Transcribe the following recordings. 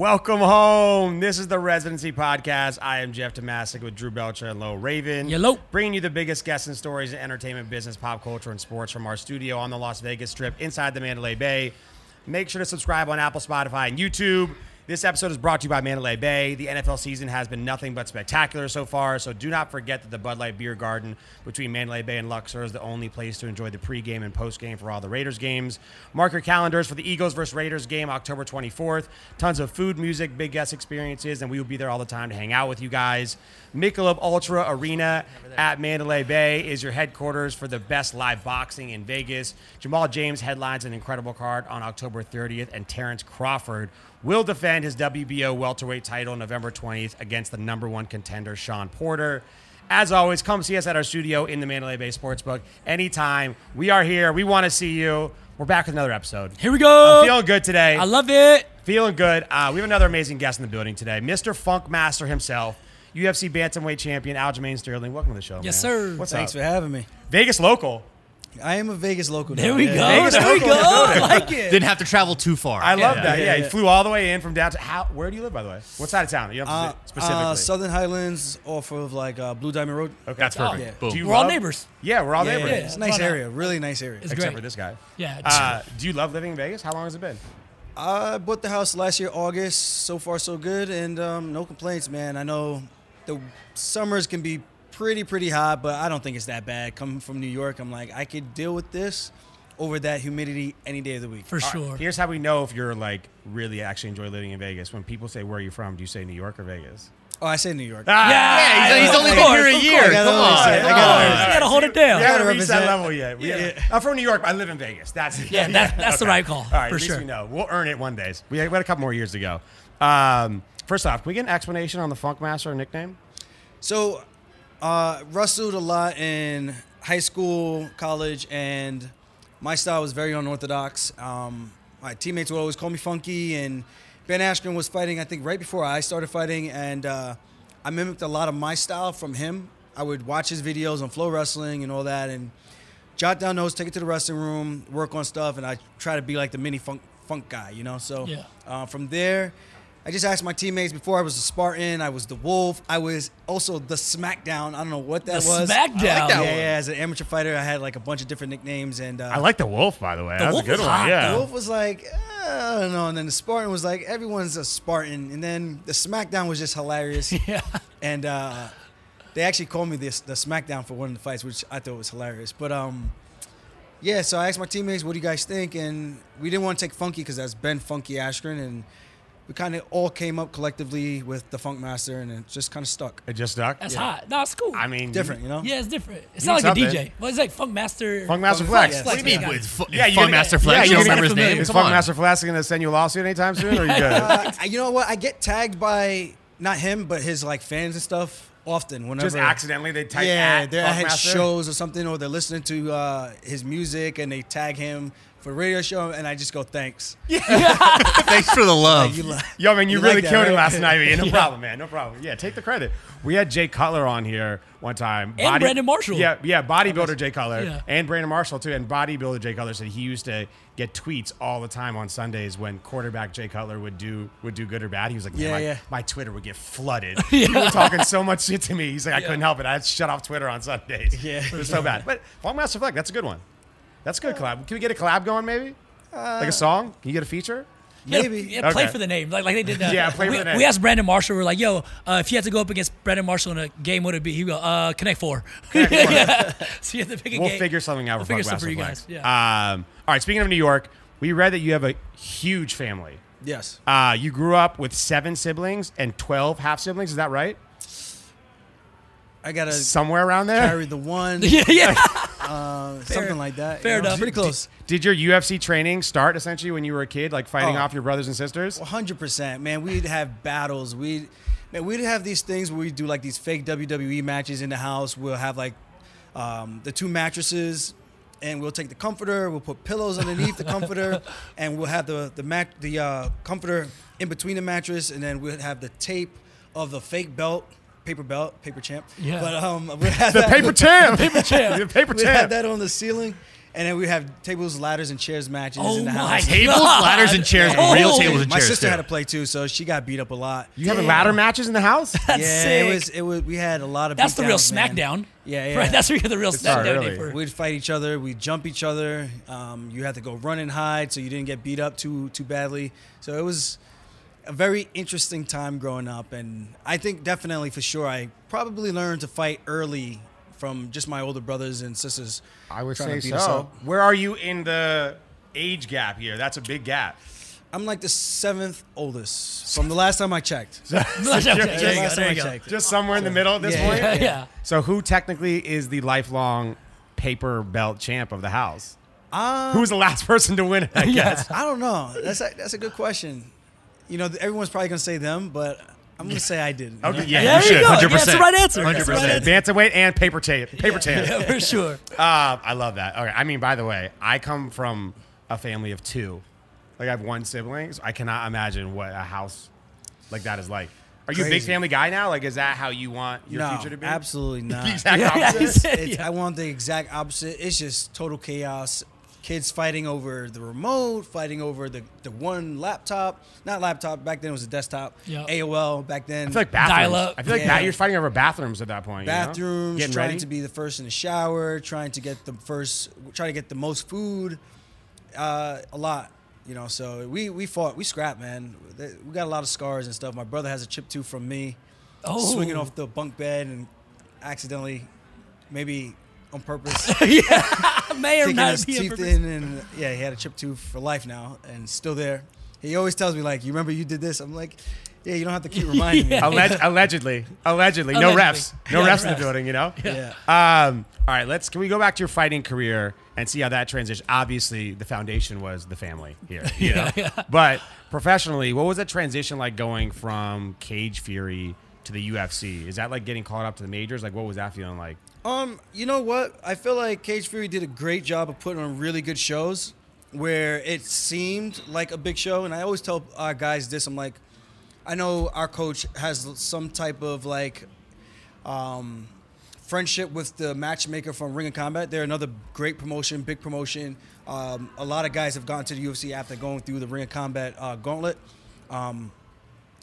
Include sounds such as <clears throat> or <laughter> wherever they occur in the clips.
Welcome home. This is the Residency Podcast. I am Jeff Tomasic with Drew Belcher and Lo Raven. Hello. Bringing you the biggest guests and stories in entertainment, business, pop culture, and sports from our studio on the Las Vegas Strip inside the Mandalay Bay. Make sure to subscribe on Apple, Spotify, and YouTube. This episode is brought to you by Mandalay Bay. The NFL season has been nothing but spectacular so far, so do not forget that the Bud Light Beer Garden between Mandalay Bay and Luxor is the only place to enjoy the pregame and postgame for all the Raiders games. Mark your calendars for the Eagles versus Raiders game October 24th. Tons of food, music, big guest experiences, and we will be there all the time to hang out with you guys. Michelob Ultra Arena at Mandalay Bay is your headquarters for the best live boxing in Vegas. Jamal James headlines an incredible card on October 30th, and Terence Crawford will defend his WBO welterweight title November 20th against the number one contender, Shawn Porter. As always, come see us at our studio in the Mandalay Bay Sportsbook anytime. We are here. We want to see you. We're back with another episode. Here we go. I'm feeling good today. I love it. Feeling good. Uh, we have another amazing guest in the building today, Mr. Funk Master himself, UFC bantamweight champion Aljamain Sterling. Welcome to the show. Yes, man. sir. What's Thanks up? for having me. Vegas local. I am a Vegas local. There now, we go. Vegas there we go. I like it. Didn't have to travel too far. I love Yeah. that. Yeah, Yeah, he flew all the way in from downtown. How? Where do you live, by the way? What side of town? You don't Uh, have to say specifically. uh, Southern Highlands off of like uh, Blue Diamond Road. okay, That's perfect. Yeah. Boom. Do you We're all neighbors. Yeah, we're all Yeah, neighbors. yeah, It's a nice area. Really nice area. It's Except great. for this guy. Yeah. Uh, do you love living in Vegas? How long has it been? I bought the house last year, August. So far, so good, and um, no complaints, man. I know the summers can be pretty, pretty hot, but I don't think it's that bad. Coming from New York, I'm like, I could deal with this over that humidity any day of the week. for sure. Here's how we know if you're like really actually enjoy living in Vegas. When people say where are you from, do you say New York or Vegas? Oh, I say New York. Ah, Yeah, he's, he's only been here a year. course. I gotta Come always on. say it. I gotta on. always You gotta hold it down. We haven't gotta reached that represent. level yet. We Yeah. haven't- I'm from New York. but I live in Vegas. That's Yeah, <laughs> that- that's the right call, All right, for at least sure. we know. We'll earn it one day. We have, we had a couple more years to go. Um, first off, can we get an explanation on the Funk Master nickname? So, uh, wrestled a lot in high school, college, and my style was very unorthodox. Um, my teammates would always call me funky, and Ben Askren was fighting, I think, right before I started fighting, and uh, I mimicked a lot of my style from him. I would watch his videos on Flow Wrestling and all that, and jot down notes, take it to the wrestling room, work on stuff, and I try to be like the mini funk funk guy, you know. So Yeah. uh, from there, I just asked my teammates. Before I was the Spartan, I was the Wolf. I was also the SmackDown. I don't know what that The was. SmackDown. Yeah, I like that one. yeah. As an amateur fighter, I had like a bunch of different nicknames, and uh, I like the Wolf, by the way. The That's Wolf a good was one. hot, yeah. the Wolf was like, uh, I don't know. And then the Spartan was like, everyone's a Spartan. And then the SmackDown was just hilarious. <laughs> Yeah. And uh, they actually called me this the SmackDown for one of the fights, which I thought was hilarious. But um, yeah. So I asked my teammates, "What do you guys think?" And we didn't want to take Funky because that's Ben Funky Askren, and we kind of all came up collectively with the Funk Master, and it just kind of stuck. It just stuck. That's hot. No, it's cool. I mean, Different, you know. yeah, it's different. It's not sounds like a something. DJ. Well, it's like Funk Master. Funk Master Funk Flex. Flex, What do you mean? Yeah. With fu- Yeah, you Fun gonna- Master yeah, Flex? you you don't remember his name? Is Come Funk on. Master Flex going to send you a lawsuit anytime soon, or are you <laughs> good? Uh, you know what? I get tagged by not him, but his like fans and stuff often. Whenever just accidentally they type yeah, they're at his Master? shows or something, or they're listening to uh, his music and they tag him for the radio show, and I just go thanks. Yeah. <laughs> Thanks for the love. You li- Yo, man, you, You really like that, killed it last night. man. No <laughs> problem, man. No problem. Yeah, take the credit. We had Jay Cutler on here one time. And Brandon Marshall. Yeah, yeah, bodybuilder Jay Cutler Yeah. and Brandon Marshall too. And bodybuilder Jay Cutler said he used to get tweets all the time on Sundays when quarterback Jay Cutler would do would do good or bad. He was like, Yeah, my, yeah. my Twitter would get flooded. <laughs> People were talking so much shit to me. He's like, I couldn't help it. I had to shut off Twitter on Sundays. Yeah. it was so bad. But Funk Master Flex, that's a good one. That's a good collab. Can we get a collab going, maybe? Uh, like a song? Can you get a feature? Yeah, Maybe. Yeah, play Okay. for the name, like like they did. Uh, Yeah, play for we, the name. We asked Brandon Marshall. We are like, "Yo, uh, if you had to go up against Brandon Marshall in a game, what would it be?" He go, uh, "Connect Four. <laughs> yeah. So you have to pick a We'll game. figure something out We'll figure something Master for you Flex. guys. Yeah. Um, all right. Speaking of New York, we read that you have a huge family. Yes. Uh, you grew up with seven siblings and twelve half siblings. Is that right? I gotta Somewhere around there. carry the one, <laughs> yeah, yeah. <laughs> uh, something like that. fair you know, enough. Pretty close. Did your UFC training start essentially when you were a kid, like fighting Oh. off your brothers and sisters? One hundred percent, man. We'd have battles. We, man, we'd have these things where we do like these fake WWE matches in the house. We'll have like um, the two mattresses and we'll take the comforter, we'll put pillows underneath the comforter, <laughs> and we'll have the the mat the uh, comforter in between the mattress, and then we'll have the tape of the fake belt, paper belt, paper champ. Yeah. But um, we'll have The that- paper champ. Paper champ. the paper we had that on the ceiling, and then we have tables, ladders, and chairs matches Oh in the my house. Tables, God. ladders, and chairs. Oh. Real tables and My chairs. My sister too. had to play too, so she got beat up a lot. You having Damn. ladder matches in the house? <laughs> That's yeah, sick. it was. It was. We had a lot of. That's the real beatdowns, man. SmackDown. Yeah, yeah. Right, that's where you get the real not SmackDown really. We'd fight each other. We'd jump each other. Um, you had to go run and hide so you didn't get beat up too too badly. So it was a very interesting time growing up, and I think definitely for sure I probably learned to fight early from just my older brothers and sisters. I would say to beat us so. Where are you in the age gap here? That's a big gap. I'm like the seventh oldest from the last time I checked. <laughs> there you go. Last time I checked. Just somewhere in the middle at this Yeah, point. Yeah, yeah. So who technically is the lifelong paper belt champ of the house? Um, Who's the last <laughs> person to win it? I <laughs> Yeah. guess. I don't know. That's a, that's a good question. You know, everyone's probably gonna say them, but I'm gonna say I did. Okay, yeah, There you you should. 100%. Yeah, that's the right answer. That's the right 100%. answer. Bantamweight and paper tape. Paper champ. <laughs> Yeah, for sure. Uh, I love that. Okay, I mean, by the way, I come from a family of two. Like I have one sibling, so I cannot imagine what a house like that is like. Are you a big family guy now? Like, is that how you want your no, future to be? absolutely <laughs> not. The exact Yeah, yeah, <laughs> opposite. said- yeah. I want the exact opposite. It's just total chaos. Kids fighting over the remote, fighting over the, the one laptop. Not laptop, back then it was a desktop. Yeah. AOL back then. I feel like bathrooms. Dial-up. I feel like Yeah. ba- you're fighting over bathrooms at that point. you know? bathrooms, Getting trying ready. to be the first in the shower, trying to get the first, try to get the most food. Uh, a lot, you know. So we we fought, we scrapped, man. We got a lot of scars and stuff. My brother has a chip tooth from me Oh, swinging off the bunk bed and accidentally, maybe on purpose, <laughs> yeah, <laughs> may or taking not his be teeth in, and yeah, he had a chip tooth for life now, and still there. He always tells me like, "You remember you did this?" I'm like, "Yeah, you don't have to keep <laughs> reminding me." Alleg- allegedly, allegedly, no Allegedly. refs, no Yeah, refs in the building. You know. Yeah. Um, all right, let's. Can we go back to your fighting career and see how that transition? Obviously, the foundation was the family here. You know? But professionally, what was that transition like going from Cage Fury to the UFC? Is that like getting caught up to the majors? Like, what was that feeling like? Um, you know what? I feel like Cage Fury did a great job of putting on really good shows where it seemed like a big show. And I always tell our guys this I'm like, I know our coach has some type of like um, friendship with the matchmaker from Ring of Combat. They're another great promotion, big promotion. Um, a lot of guys have gone to the UFC after going through the Ring of Combat uh, gauntlet. Um,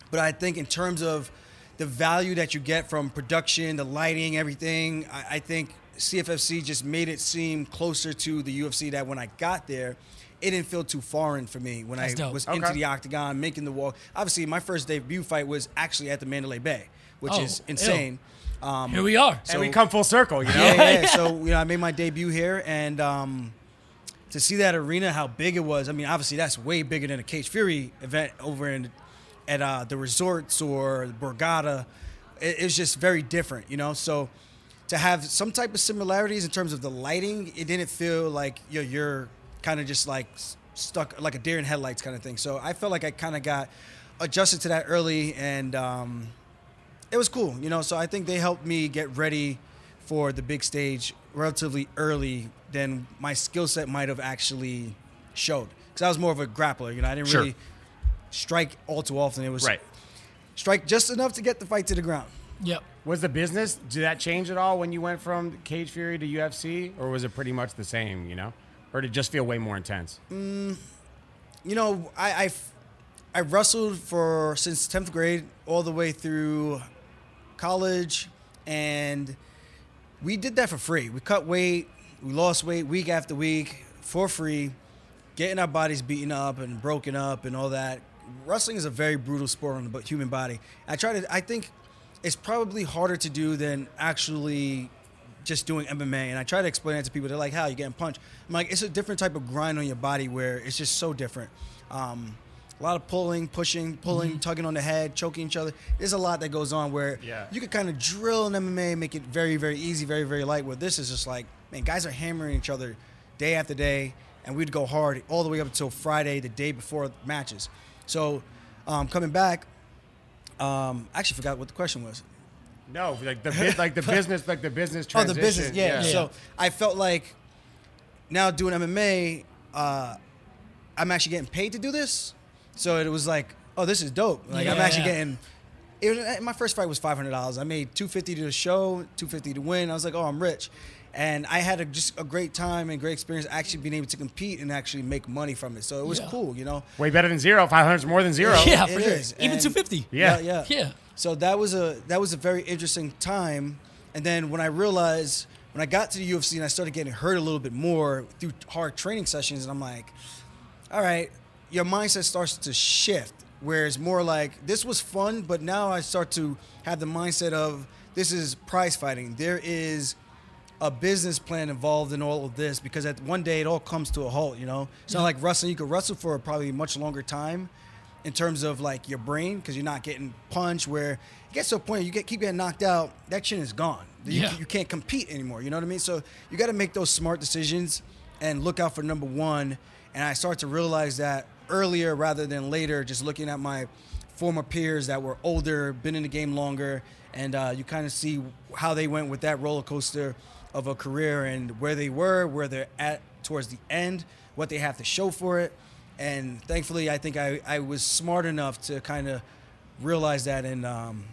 but I think in terms of the value that you get from production, the lighting, everything, I, I think CFFC just made it seem closer to the UFC that when I got there, it didn't feel too foreign for me when That's I dope. was Okay. into the octagon, making the walk. Obviously, my first debut fight was actually at the Mandalay Bay, which Oh, is insane. Um, Here we are. and we come full circle. You know. yeah, yeah, yeah. <laughs> So you know, I made my debut here, and um, to see that arena, how big it was. I mean, obviously that's way bigger than a Cage Fury event over in at uh, the resorts or Borgata. It, it's just very different, you know. So to have some type of similarities in terms of the lighting, it didn't feel like you're, you're kind of just like stuck like a deer in headlights kind of thing. So I felt like I kind of got adjusted to that early, and um, it was cool, you know. So I think they helped me get ready for the big stage relatively early than my skill set might have actually showed. Because I was more of a grappler, you know. I didn't Sure. really strike all too often. It was Right. strike just enough to get the fight to the ground. Yep. Was the business did that change at all when you went from Cage Fury to UFC, or was it pretty much the same? You know, or did it just feel way more intense? Mm, you know, I, I, I wrestled for since 10th grade all the way through college, and we did that for free. We cut weight, we lost weight week after week for free, getting our bodies beaten up and broken up and all that. Wrestling is a very brutal sport on the human body. I try to, I think it's probably harder to do than actually just doing MMA. And I try to explain that to people. They're like, how you getting punched? I'm like, it's a different type of grind on your body where it's just so different. Um, a lot of pulling, pushing, pulling, tugging on the head, choking each other. There's a lot that goes on where Yeah. you could kind of drill in MMA, make it very, very easy, very, very light. Where this is just like, man, guys are hammering each other day after day, and we'd go hard all the way up until Friday, the day before matches. So, um, coming back, um, I actually forgot what the question was. No, like the like the <laughs> business, like the business transition. Oh, transition. the business, yeah. Yeah. So I felt like now doing MMA, uh, I'm actually getting paid to do this. So it was like, oh, this is dope. Like I'm actually getting. It was, my first fight was five hundred dollars. I made two fifty to the show, two fifty to win. I was like, oh, I'm rich, and I had a, just a great time and great experience actually being able to compete and actually make money from it. So it was Yeah. cool, you know. Way better than zero. 500 is more than zero. Yeah, It for sure. is, Even and- 250. Yeah. yeah, Yeah. So that was a that was a very interesting time. And then when I realized when I got to the UFC and I started getting hurt a little bit more through hard training sessions, and I'm like, all right, your mindset starts to shift. Where it's more like this was fun, but now I start to have the mindset of this is prize fighting. There is a business plan involved in all of this because at one day it all comes to a halt. You know, it's not like wrestling. You could wrestle for probably a much longer time in terms of like your brain because you're not getting punched. Where it gets to a point you get keep getting knocked out, that chin is gone. You, Yeah. you can't compete anymore. You know what I mean? So you got to make those smart decisions and look out for number one. And I start to realize that earlier rather than later. Just looking at my former peers that were older, been in the game longer, and uh, you kind of see how they went with that roller coaster of a career and where they were, where they're at towards the end, what they have to show for it. And thankfully, I think I, I was smart enough to kind of realize that and um,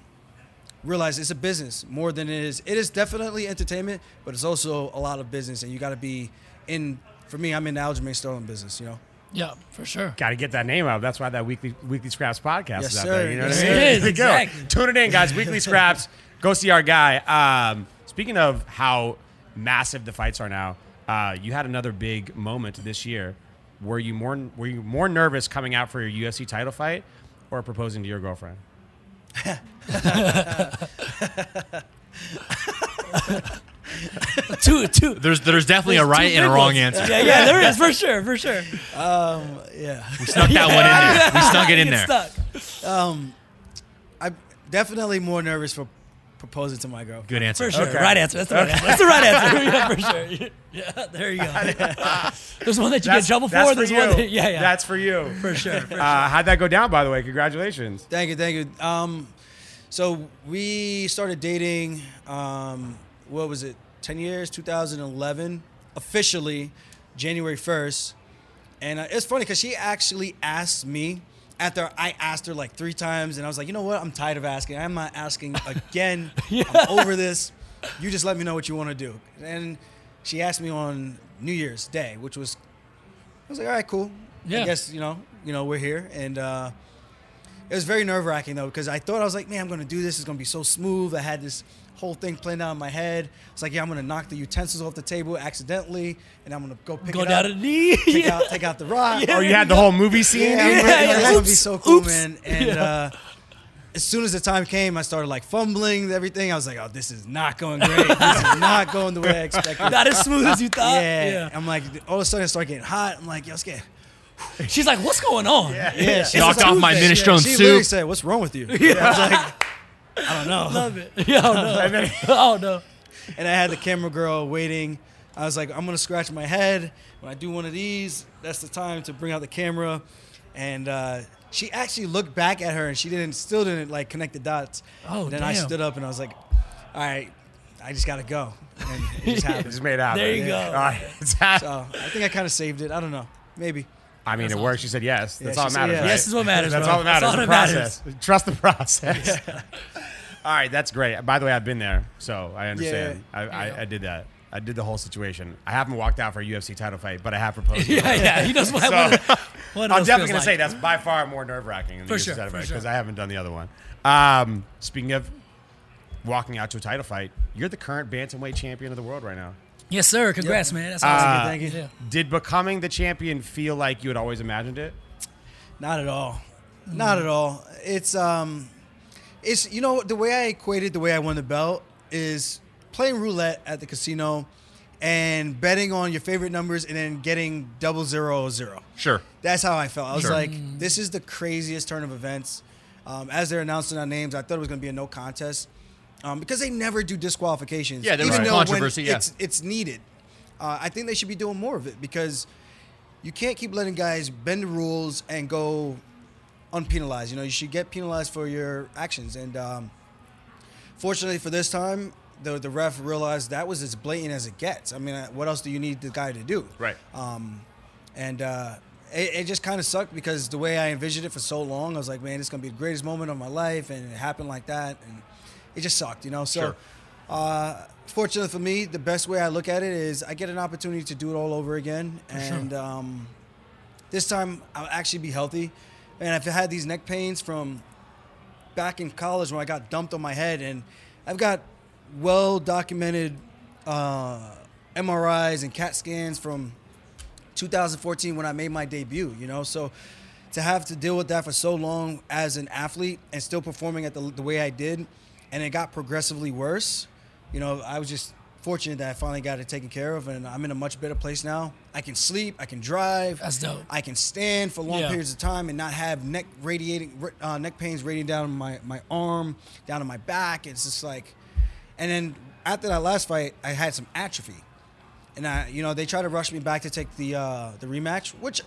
realize it's a business more than it is. It is definitely entertainment, but it's also a lot of business, and you got to be in. For me, I'm in the Aljamain Sterling business. You know. Yeah, for sure. Got to get that name out. That's why that weekly weekly scraps podcast Yes, is out sir. there. You know Yes, what I mean? sir. It is, There go. exactly. Tune it in, guys. Weekly <laughs> scraps. Go see our guy. Um, speaking of how massive the fights are now, uh, you had another big moment this year. Were you more were you more nervous coming out for your UFC title fight, or proposing to your girlfriend? Two, two. There's there's definitely a There's two right and a wrong answer. Yeah, yeah, there is for sure, for sure. Um, yeah. We snuck that one in there. We snuck it <laughs> in there. stuck. Um, I'm definitely more nervous for proposing to my girl. Good answer. For sure. Okay. Right answer. That's the right answer. That's the right <laughs> answer. Yeah, for sure. Yeah, there you go. <laughs> There's one that you get in trouble that's for. There's you. one that, yeah, yeah. That's for you. for sure. For Uh, how'd that go down, by the way? Congratulations. Thank you, thank you. Um, so we started dating. Um, what was it? Ten years, 2011, officially, January 1st. And uh, it's funny because she actually asked me after I asked her like three times, and I was like, you know what? I'm tired of asking. I'm not asking <laughs> again. I'm over this. You just let me know what you want to do. And she asked me on New Year's Day, which was I was like, all right, cool. Yeah. I guess you know, you know, we're here, and uh, it was very nerve wracking though because I thought I was like, man, I'm gonna do this. It's gonna be so smooth. I had this whole thing playing out in my head. It's like, yeah, I'm gonna knock the utensils off the table accidentally, and I'm gonna go pick Go it down up, to the knee. <laughs> take Yeah. out, take out the rock. Yeah. Oh, you had the whole movie scene. Yeah, I'm Yeah, yeah. It's gonna be so cool, oops. man. <laughs> And uh, as soon as the time came, I started like fumbling everything. I was like, oh, this is not going great. this is <laughs> not going the way I expected. Not as smooth as you thought. yeah. I'm like, all of a sudden, I start getting hot. I'm like, yo, let's get. She's like, what's going on? Yeah, she Knocked was off my Tuesday. minestrone She literally soup. said, "What's wrong with you?" Yeah. I was like, "I don't know." Love it. <laughs> Yeah, oh no. oh no. And I had the camera girl waiting. I was like, "I'm gonna scratch my head when I do one of these. That's the time to bring out the camera." And uh, she actually looked back at her, and she didn't, still didn't like connect the dots. Oh, And then I stood up, and I was like, "All right, I just gotta go." And it just <laughs> It happened. just made it happen. There you go. All right. <laughs> It's hap- So I think I kind of saved it. I don't know, maybe. I mean, it worked. She said yes. That's Yeah, all that matters, yes. right? Yes is what matters, That's bro. all that matters. That's all the that matters. process. Trust the process. <laughs> all right, that's great. By the way, I've been there, so I understand. I, I, I did that. I did the whole situation. I haven't walked out for a UFC title fight, but I have proposed. Yeah, yeah. He knows what, So- what, what <laughs> I'm definitely going to like. say that's by far more nerve wracking than For the sure, UFC title fight sure. because I haven't done the other one. Um, speaking of walking out to a title fight, you're the current bantamweight champion of the world right now. Yes, sir. Congrats, man. That's Uh, awesome. Thank you. Yeah. Did becoming the champion feel like you had always imagined it? Not at all. Not at all. It's um, it's you know the way I equated the way I won the belt is playing roulette at the casino, and betting on your favorite numbers and then getting double zero or zero. Sure. That's how I felt. I was Sure. like, this is the craziest turn of events. Um, as they're announcing our names, I thought it was going to be a no contest um, because they never do disqualifications. Yeah, there even though when yeah. It's, it's needed. Uh, I think they should be doing more of it because you can't keep letting guys bend the rules and go unpenalized. You know, you should get penalized for your actions. And um, fortunately for this time, the the ref realized that was as blatant as it gets. I mean, uh, what else do you need the guy to do? Right. Um, and uh, it, it just kind of sucked because the way I envisioned it for so long, I was like, man, it's gonna be the greatest moment of my life, and it happened like that, and it just sucked, you know. So, Sure. uh, fortunately for me, the best way I look at it is I get an opportunity to do it all over again, and um, this time I'll actually be healthy. And I've had these neck pains from back in college when I got dumped on my head, and I've got well documented uh, MRIs and CAT scans from 2014 when I made my debut. You know, so to have to deal with that for so long as an athlete and still performing at the, the way I did, and it got progressively worse. You know, I was just fortunate that I finally got it taken care of, and I'm in a much better place now. I can sleep, I can drive, That's dope. I can stand for long Yeah. periods of time and not have neck radiating uh, neck pains radiating down my my arm, down to my back. It's just like, and then after that last fight, I had some atrophy, and I you know they tried to rush me back to take the uh, the rematch, which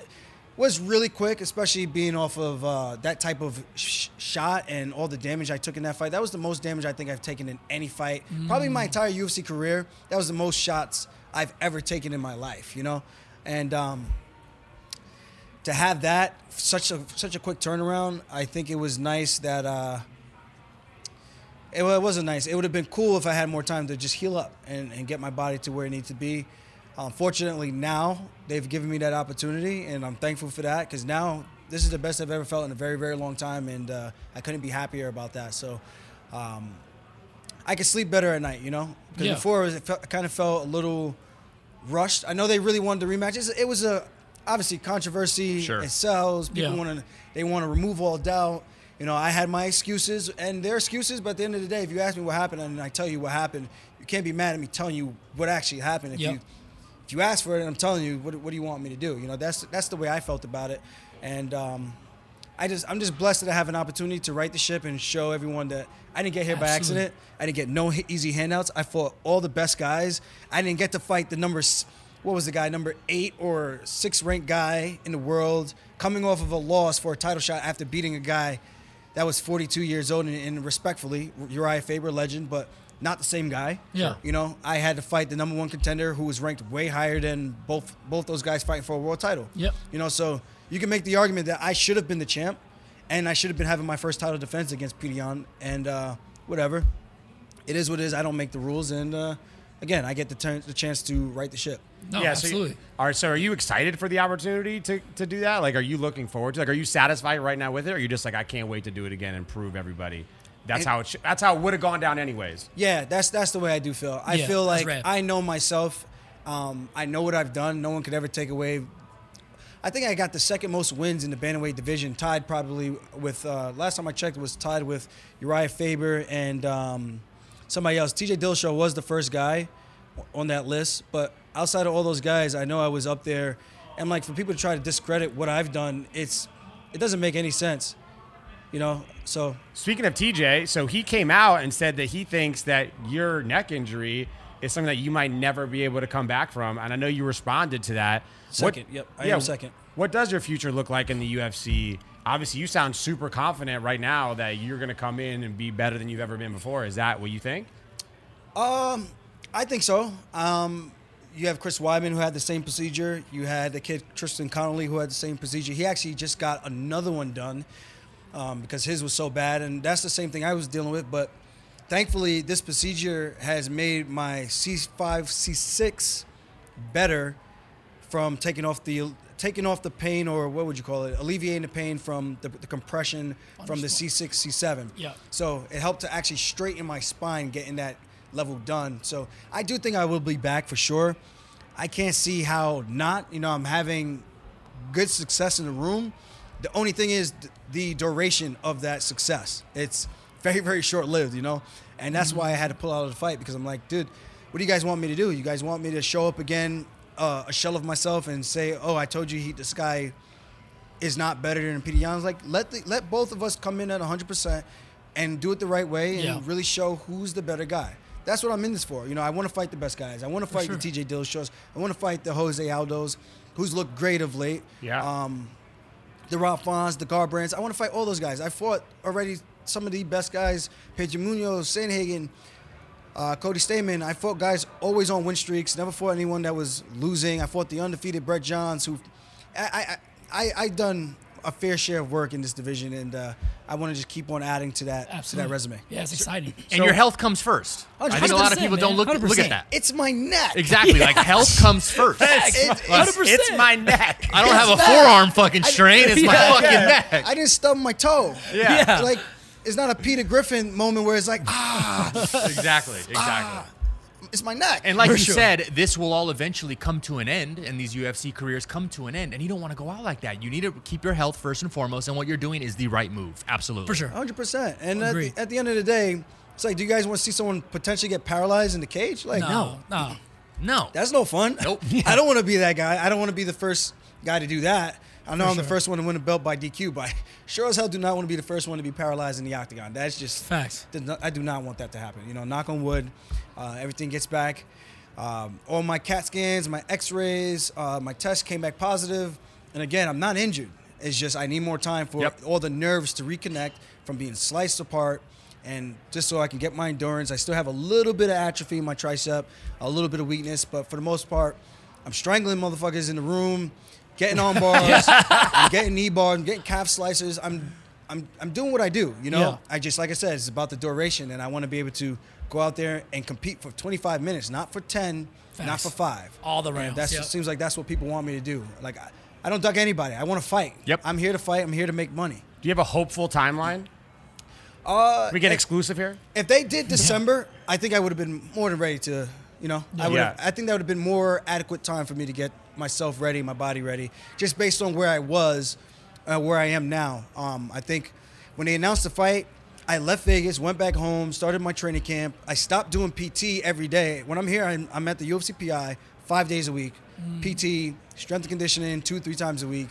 was really quick, especially being off of uh, that type of sh- shot and all the damage I took in that fight. That was the most damage I think I've taken in any fight, probably my entire UFC career. That was the most shots I've ever taken in my life, you know, and. Um, to have that such a such a quick turnaround, I think it was nice that uh, it, it wasn't nice. It would have been cool if I had more time to just heal up and, and get my body to where it needs to be. Um, fortunately, now they've given me that opportunity, and I'm thankful for that because now this is the best I've ever felt in a very very long time, and uh, I couldn't be happier about that. So. Um, I can sleep better at night, you know. Because Yeah. before it, felt, it kind of felt a little rushed. I know they really wanted the rematch. It's- It was a obviously controversy. Sure. It sells. People Yeah. want to they want to remove all doubt. You know, I had my excuses and their excuses, but at the end of the day, if you ask me what happened and I tell you what happened, you can't be mad at me telling you what actually happened. If Yep. you if you ask for it I'm telling you, what, what do you want me to do? You know, that's that's the way I felt about it, and um, I just I'm just blessed that I have an opportunity to right the ship and show everyone that I didn't get here by accident. I didn't get no easy handouts. I fought all the best guys. I didn't get to fight the number what was the guy number eight or six ranked guy in the world coming off of a loss for a title shot after beating a guy that was 42 years old and, and respectfully Uriah Faber legend, but not the same guy. Yeah. You know, I had to fight the number one contender who was ranked way higher than both both those guys fighting for a world title. Yep. You know, so you can make the argument that I should have been the champ, and I should have been having my first title defense against Peter Yan, and uh, whatever. It is what it is. I don't make the rules, and uh, again, I get the, turn, the chance to right the ship. No, so you- absolutely. all right. So, are you excited for the opportunity to, to do that? Like, are you looking forward to? Like, are you satisfied right now with it? Or are you just like, I can't wait to do it again and prove everybody? That's It- how it. Sh- that's how it would have gone down anyways. Yeah, that's that's the way I do feel. I Yeah, feel like rad. I know myself. Um, I know what I've done. No one could ever take away. I think I got the second most wins in the bantamweight division, tied probably with. Uh, last time I checked, it was tied with Uriah Faber and um, somebody else. T.J. Dillashaw was the first guy on that list, but outside of all those guys, I know I was up there. And like for people to try to discredit what I've done, it's it doesn't make any sense, you know. So Speaking of TJ, so he came out and said that he thinks that your neck injury is something that you might never be able to come back from. And I know you responded to that. Second, yep, I am second. What does your future look like in the UFC? Obviously, you sound super confident right now that you're going to come in and be better than you've ever been before. Is that what you think? Um, I think so. Um, you have Chris Weidman who had the same procedure. You had the kid Tristan Connelly who had the same procedure. He actually just got another one done um, because his was so bad, and that's the same thing I was dealing with. But thankfully, this procedure has made my C5, C6 better from taking off the taking off the pain or what would you call it alleviating the pain from the, the compression from the c6 c7 Yeah. so it helped to actually straighten my spine getting that level done so i do think i will be back for sure i can't see how not you know i'm having good success in the room the only thing is th- the duration of that success it's very very short lived you know and that's why i had to pull out of the fight because i'm like dude what do you guys want me to do you guys want me to show up again uh, a shell of myself and say oh i told you he this guy is not better than Peter Yan's like let the, let both of us come in at 100% and do it the right way and Yeah. really show who's the better guy. That's what I'm in this for. You know, I want to fight the best guys. I want to fight sure. the TJ Dillashaws. I want to fight the Jose Aldos, who's looked great of late. Yeah. Um, the Rob Fonts, the Garbrandts. I want to fight all those guys. I fought already some of the best guys: Pedro Munhoz, Sandhagen, uh, Cody Stamann, I fought guys always on win streaks. Never fought anyone that was losing. I fought the undefeated Brett Johns, who I I I, I done a fair share of work in this division, and uh, I want to just keep on adding to that Absolutely. to that resume. Yeah, it's exciting. And your health comes first. I think a lot of 100%, people don't look look 100%. at that. It's my neck. Exactly. Like health comes first. It- it's- 100%. It's my neck. I don't have a that. forearm fucking strain. It's my Yeah, fucking yeah. neck. I didn't stub my toe. Yeah. Yeah. Like it's not a Peter Griffin moment where it's like ah, Exactly. Exactly. It's my neck. And like For you sure. said, this will all eventually come to an end, and these UFC careers come to an end, and you don't want to go out like that. You need to keep your health first and foremost, and what you're doing is the right move. Absolutely. For sure. Hundred percent. And at the, at the end of the day, it's like, do you guys want to see someone potentially get paralyzed in the cage? Like, No, no. No. That's no fun. Nope. <laughs> I don't want to be that guy. I don't want to be the first guy to do that. I know For I'm the first one to win a belt by DQ, but I <laughs> sure as hell do not want to be the first one to be paralyzed in the octagon. That's just Facts. I do not want that to happen. You know, knock on wood, uh, everything gets back. Um, all my CAT scans, my X-rays, uh, my tests came back positive. positive, and again, I'm not injured. It's just I need more time for Yep. all the nerves to reconnect from being sliced apart, and just so I can get my endurance. I still have a little bit of atrophy in my tricep, a little bit of weakness, but for the most part, I'm strangling motherfuckers in the room, getting on bars, <laughs> I'm getting knee bars, I'm getting calf slicers. I'm, I'm, I'm doing what I do. You know, Yeah. I just like I said, it's about the duration, and I want to be able to go out there and compete for 25 minutes, not for 10, not for five. All the rounds, That yep. seems like that's what people want me to do. Like I, I don't duck anybody. I want to fight. Yep. I'm here to fight. I'm here to make money. Do you have a hopeful timeline? Uh, we get if- exclusive here. If they did <laughs> December, I think I would have been more than ready to, you know, I would. Yeah. I think that would have been more adequate time for me to get myself ready, my body ready, just based on where I was, uh, where I am now. Um, I think when they announced the fight, I left Vegas, went back home, started my training camp. I stopped doing PT every day. When I'm here, I'm, I'm at the UFC PI five days a week, PT, strength and conditioning, two, three times a week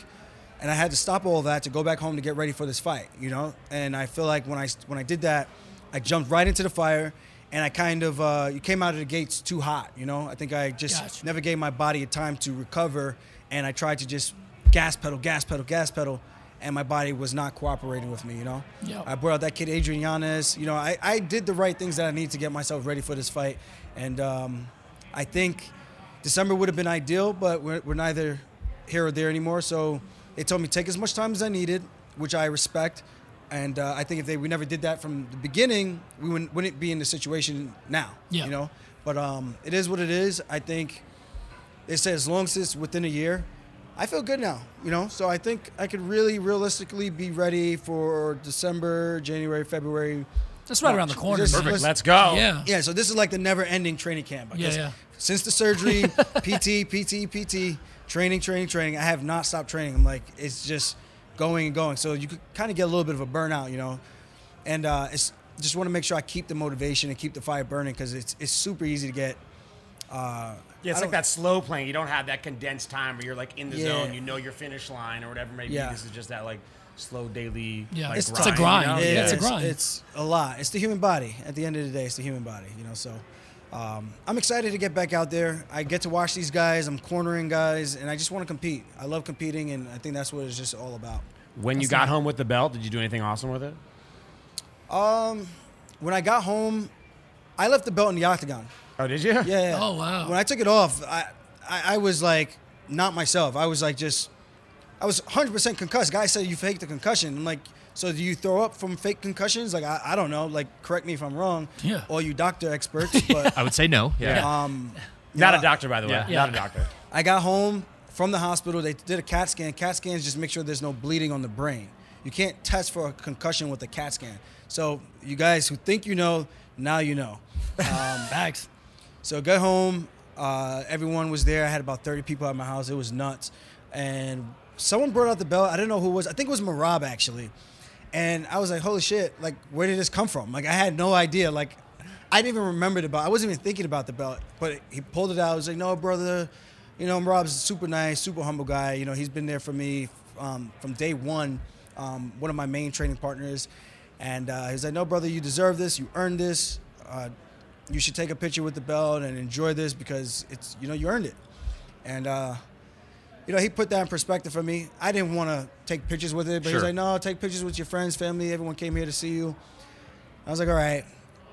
and I had to stop all that to go back home to get ready for this fight, you know. And I feel like when I when I did that, I jumped right into the fire, and I kind of uh, you came out of the gates too hot, you know. I think I just Gotcha. never gave my body a time to recover, and I tried to just gas pedal, gas pedal, gas pedal, and my body was not cooperating with me, you know. Yeah. I brought out that kid Adrian Yanez, you know. I, I did the right things that I need to get myself ready for this fight, and um, I think December would have been ideal, but we're, we're neither here or there anymore. So they told me take as much time as I needed, which I respect. And uh, I think if they we never did that from the beginning, we wouldn't, wouldn't be in the situation now. Yeah. You know, but um, it is what it is. I think they say as long as it's within a year, I feel good now. You know, so I think I could really realistically be ready for December, January, February. That's right around the corner. Just- man. Perfect. let's- Let's go. Yeah. Yeah, so this is like the never-ending training camp. I Yeah, yeah. Since the surgery, <laughs> PT, PT, PT, training, training, training. I have not stopped training. I'm like, it's just going and going. So you could kind of get a little bit of a burnout, you know. And uh, it's just want to make sure I keep the motivation and keep the fire burning because it's it's super easy to get. Uh, Yeah, it's like that slow playing. You don't have that condensed time where you're like in the Yeah. zone. You know your finish line or whatever. Maybe Yeah. this is just that like slow daily. Yeah. like, It's- it's a grind. you know? Yeah, it's a grind. It's a lot. It's the human body. At the end of the day, it's the human body. You know, so um, I'm excited to get back out there. I get to watch these guys. I'm cornering guys, and I just want to compete. I love competing, and I think that's what it's just all about. When you got not- home with the belt, did you do anything awesome with it? Um, when I got home, I left the belt in the octagon. Oh, did you? Yeah. yeah. Oh, wow. When I took it off, I, I I was like not myself. I was like just, I was 100% concussed. Guy said you faked the concussion. I'm like, so do you throw up from fake concussions? Like I, I don't know. Like correct me if I'm wrong. Yeah. All you doctor experts, <laughs> but I would say no. Yeah. um. <laughs> Not yeah, a doctor, by the way. Yeah. Yeah. Not a doctor. I got home from the hospital. They did a CAT scan. CAT scans just make sure there's no bleeding on the brain. You can't test for a concussion with a CAT scan. So you guys who think you know, now you know. <laughs> Facts. So I got home. Uh, everyone was there. I had about 30 people at my house. It was nuts. And someone brought out the belt. I didn't know who it was. I think it was Merab actually. And I was like, holy shit, like, where did this come from? Like, I had no idea. Like, I didn't even remember the belt. I wasn't even thinking about the belt. But he pulled it out. I was like, no, brother. You know, Merab's a super nice, super humble guy. You know, he's been there for me um, from day one, um, one of my main training partners. And uh, he's like, no, brother, you deserve this. You earned this. Uh, you should take a picture with the belt and enjoy this because it's you know you earned it and uh you know he put that in perspective for me i didn't want to take pictures with it but he was like no take pictures with your friends family everyone came here to see you i was like all right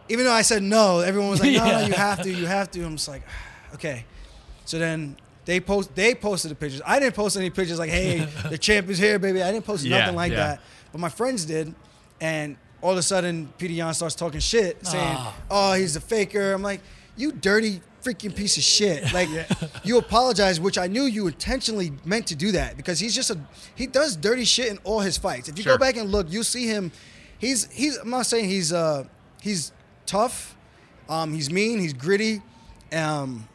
even though I said no, everyone was like, <laughs> no, no, you have to, you have to. I'm just like, <sighs> okay. So then they post, they posted the pictures. I didn't post any pictures like, hey, <laughs> the champ is here, baby. I didn't post Yeah, nothing like yeah. that. But my friends did, and all of a sudden, Peter Yan starts talking shit, saying, Ah. oh, he's a faker. I'm like, you dirty freaking piece of shit. <laughs> Like, you apologize, which I knew you intentionally meant to do that because he's just a, he does dirty shit in all his fights. If you Sure. go back and look, you'll see him. He's he's. I'm not saying he's uh he's tough. Um, he's mean. He's gritty. Um,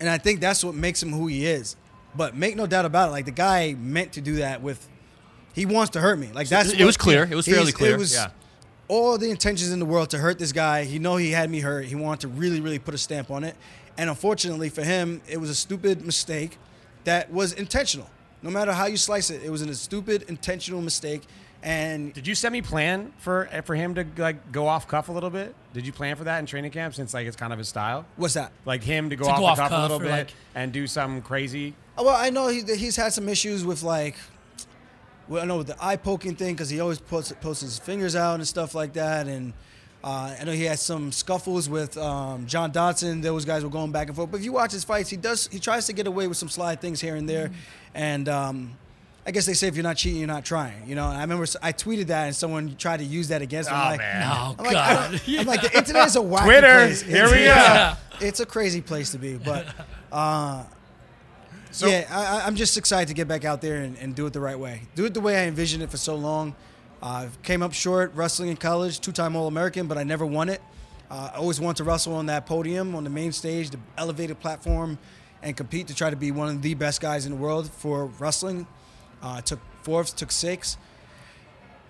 and I think that's what makes him who he is. But make no doubt about it. Like the guy meant to do that with. He wants to hurt me. Like that's. It was clear. It was fairly clear. It was Yeah. all the intentions in the world to hurt this guy. He know he had me hurt. He wanted to really, really put a stamp on it. And unfortunately for him, it was a stupid mistake that was intentional. No matter how you slice it, it was a stupid intentional mistake. And Did you semi plan for for him to like go off cuff a little bit? Did you plan for that in training camp since like it's kind of his style? what's that? Like him to go To off go off cuff, a little bit like- and do something crazy. Oh, Well, I know he, he's had some issues with like, well, I know with the eye poking thing because he always puts posts his fingers out and stuff like that, and uh, I know he had some scuffles with um, John Dodson. Those guys were going back and forth. But if you watch his fights, he does he tries to get away with some sly things here and there, and um, I guess they say if you're not cheating, you're not trying. You know, and I remember s- I tweeted that and someone tried to use that against me. Oh, like, man. Oh I'm God. don't- I'm like, <laughs> the internet is a wacky Twitter, place. here It's- we go. it's- It's a crazy place to be, but. <laughs> Uh, So yeah, I, I- I'm just excited to get back out there and, and do it the right way. Do it the way I envisioned it for so long. Uh, came up short wrestling in college, two-time All-American, but I never won it. Uh, I always wanted to wrestle on that podium, on the main stage, the elevated platform, and compete to try to be one of the best guys in the world for wrestling. Uh, took fourths, took six.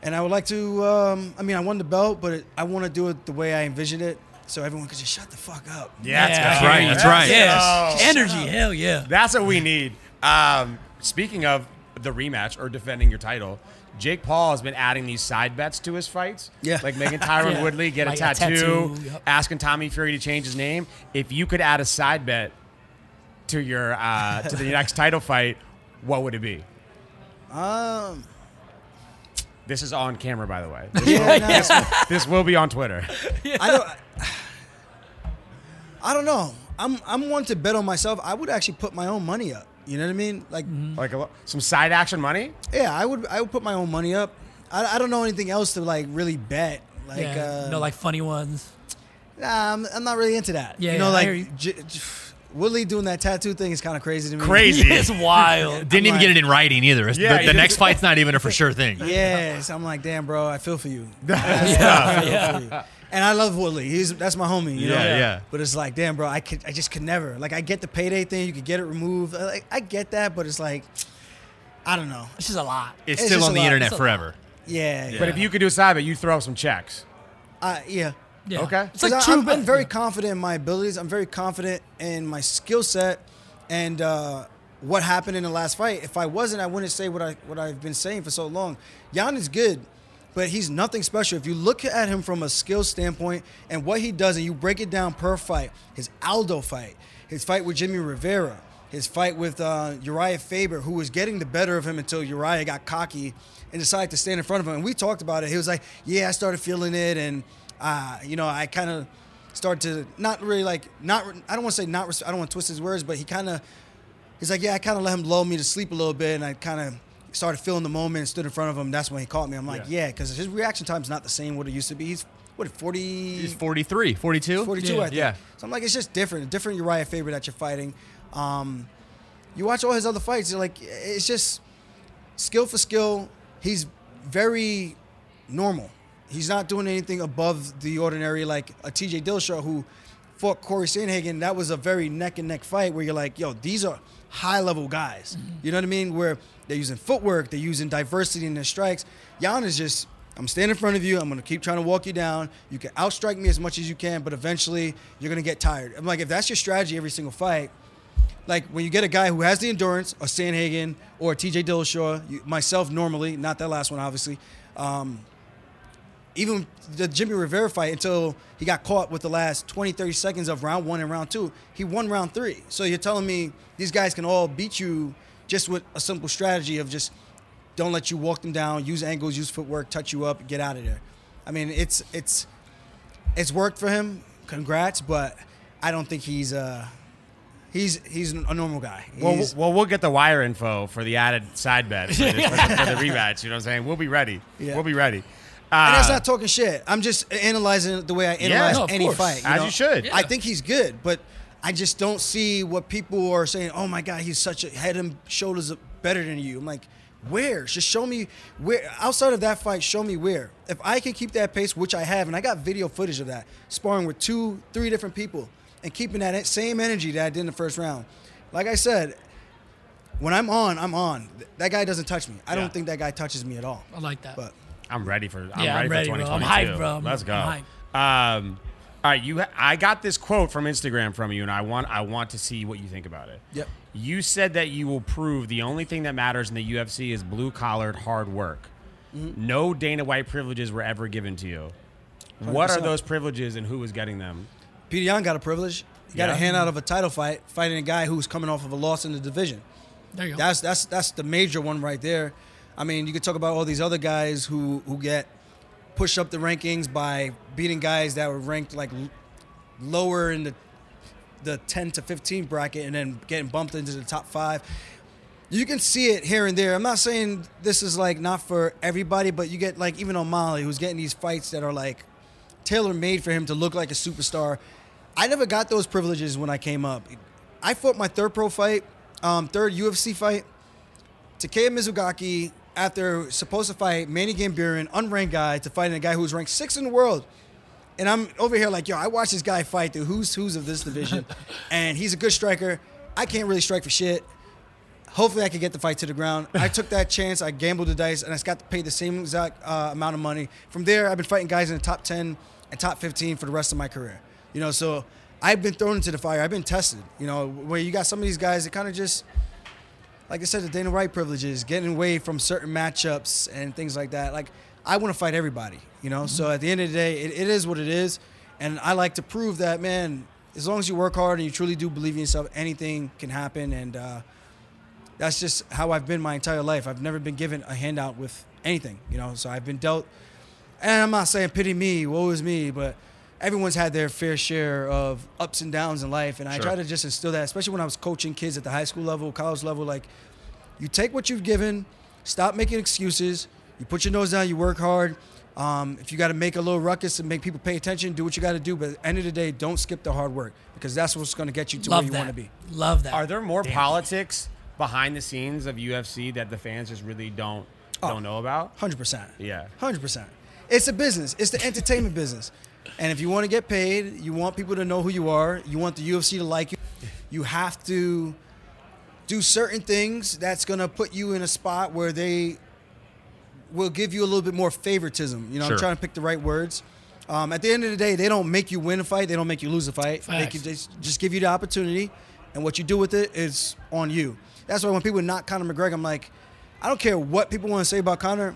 And I would like to, um, I mean, I won the belt, but it, I want to do it the way I envisioned it so everyone could just shut the fuck up. yeah, Yeah. that's That's right, that's right. Yeah. Oh. Energy. Hell yeah. That's what we need. Um, speaking of the rematch or defending your title, Jake Paul has been adding these side bets to his fights. Yeah. Like making Tyron Yeah. Woodley get Like a a tattoo, tattoo, yep. asking Tommy Fury to change his name. If you could add a side bet to your uh, to the <laughs> next title fight, what would it be? Um, This is on camera, by the way. <laughs> This, yeah, no, this will be on Twitter. <laughs> I don't. I don't know. I'm I'm one to bet on myself. I would actually put my own money up. You know what I mean? Like, Like a, some side action money. yeah, I would I would put my own money up. I, I don't know anything else to like really bet. Like, yeah. uh, no, like funny ones. nah, I'm, I'm not really into that. Yeah, you know, yeah, I hear you. like J- J- Woodley doing that tattoo thing is kind of crazy to me. Crazy. <laughs> it's wild. Didn't even like- get it in writing either. Yeah, the the next fight's not even a for sure thing. <laughs> Yes, I'm like, damn, bro, I feel for you. <laughs> yeah. I feel for you. And I love Woodley. He's that's my homie. You know? Yeah, yeah. But it's like, damn, bro, I could, I just could never. Like, I get the payday thing. You could get it removed. I- Like, I get that, but it's like, I don't know. It's just a lot. It's, It's still on the lot. internet It's a forever. Yeah, But if you could do a side bet, you throw some checks. uh, yeah. Yeah. Okay. It's like 'Cause true. I, am I'm bet. very confident in my abilities. I'm very confident in my skill set and uh, what happened in the last fight. If I wasn't, I wouldn't say what I what I've been saying for so long. Yan is good, but he's nothing special. If you look at him from a skill standpoint and what he does, and you break it down per fight, his Aldo fight, his fight with Jimmy Rivera, his fight with uh, Uriah Faber, who was getting the better of him until Uriah got cocky and decided to stand in front of him. And we talked about it. He was like, "Yeah, I started feeling it, and uh, you know, I kind of started to not really like not. I don't want to say not. I don't want to twist his words, but he kind of he's like, yeah, I kind of let him lull me to sleep a little bit, and I kind of started feeling the moment and stood in front of him. That's when he caught me. I'm like, Yeah. yeah, because his reaction time's not the same what it used to be. He's what 40, He's 43, 42. 42, Yeah. I think. Yeah. So I'm like, it's just different. A different Uriah Faber that you're fighting. Um, you watch all his other fights, you're like, it's just skill for skill. He's very normal. He's not doing anything above the ordinary like a TJ Dillashaw who fought Cory Sandhagen. That was a very neck and neck fight where you're like, yo, these are high level guys. You know what I mean? Where they're using footwork, they're using diversity in their strikes. Yan is just, I'm standing in front of you. I'm gonna keep trying to walk you down. You can outstrike me as much as you can, but eventually you're gonna get tired. I'm like, if that's your strategy every single fight, like when you get a guy who has the endurance, a Sandhagen or a TJ Dillashaw, you, myself normally, not that last one obviously, um, even the Jimmy Rivera fight until he got caught with the last 20, 30 seconds of round one and round two, he won round three. So you're telling me these guys can all beat you just with a simple strategy of just don't let you walk them down, use angles, use footwork, touch you up, get out of there. I mean, it's it's it's worked for him. Congrats, but I don't think he's uh he's he's a normal guy. Well, well, we'll get the wire info for the added side bet for, this, for, the, for the rematch. You know what I'm saying? We'll be ready. Yeah. We'll be ready. And that's Uh, not talking shit. I'm just analyzing it the way I analyze no, any course. fight. As know? you should. I think he's good, but I just don't see what people are saying. Oh my god, he's such a head and shoulders better than you. I'm like, where? Just show me where. Outside of that fight, show me where. If I can keep that pace, which I have, and I got video footage of that, sparring with two, three different people, and keeping that same energy that I did in the first round. Like I said, when I'm on, I'm on. That guy doesn't touch me. I Yeah. don't think that guy touches me at all. I like that. But I'm ready for. I'm Yeah, ready I'm ready, for bro. I'm hyped, bro. Let's go. I'm Um, all right, you. I got this quote from Instagram from you, and I want. I want to see what you think about it. Yep. You said that you will prove the only thing that matters in the UFC is blue collared hard work. Mm-hmm. No Dana White privileges were ever given to you. What are those privileges, and who was getting them? Petr Yan got a privilege. He got Yeah. a hand out of a title fight, fighting a guy who's coming off of a loss in the division. there you go. That's that's that's the major one right there. I mean, you could talk about all these other guys who who get pushed up the rankings by beating guys that were ranked like lower in the the 10 to 15 bracket and then getting bumped into the top 5. You can see it here and there. I'm not saying this is like not for everybody, but you get like even O'Malley who's getting these fights that are like tailor made for him to look like a superstar. I never got those privileges when I came up. I fought my third pro fight, um, third UFC fight. Takeo Mizugaki, after supposed to fight Manny Gamburyan, unranked guy, to fighting a guy who's ranked sixth in the world. And I'm over here like, yo, I watched this guy fight the who's who's of this division, <laughs> and he's a good striker. I can't really strike for shit. Hopefully, I can get the fight to the ground. I <laughs> took that chance. I gambled the dice, and I got to pay the same exact uh, amount of money. From there, I've been fighting guys in the top 10 and top 15 for the rest of my career. You know, so I've been thrown into the fire. I've been tested. You know, where you got some of these guys that kind of just, like I said, the Dana White privileges, getting away from certain matchups and things like that. Like, I want to fight everybody. You know, so at the end of the day, it, it is what it is, and I like to prove that, man. As long as you work hard and you truly do believe in yourself, anything can happen, and. Uh, that's just how I've been my entire life. I've never been given a handout with anything, you know. So I've been dealt, and I'm not saying pity me, woe is me, but everyone's had their fair share of ups and downs in life, and I Sure. try to just instill that, especially when I was coaching kids at the high school level, college level. Like, you take what you've given, stop making excuses. You put your nose down, you work hard. Um, if you got to make a little ruckus and make people pay attention, do what you got to do. But at the end of the day, don't skip the hard work because that's what's going to get you to Love where you want to be. Love that. Are there more politics behind the scenes of UFC that the fans just really don't Oh. don't know about? Hundred percent. Yeah. Hundred percent. It's a business. It's the entertainment business. And if you want to get paid, you want people to know who you are. You want the UFC to like you. You have to do certain things that's gonna put you in a spot where they will give you a little bit more favoritism. You know, Sure. I'm trying to pick the right words. Um, at the end of the day, they don't make you win a fight. They don't make you lose a fight. They Facts. can just, just give you the opportunity, and what you do with it is on you. That's why when people knock Conor McGregor, I'm like, I don't care what people want to say about Conor.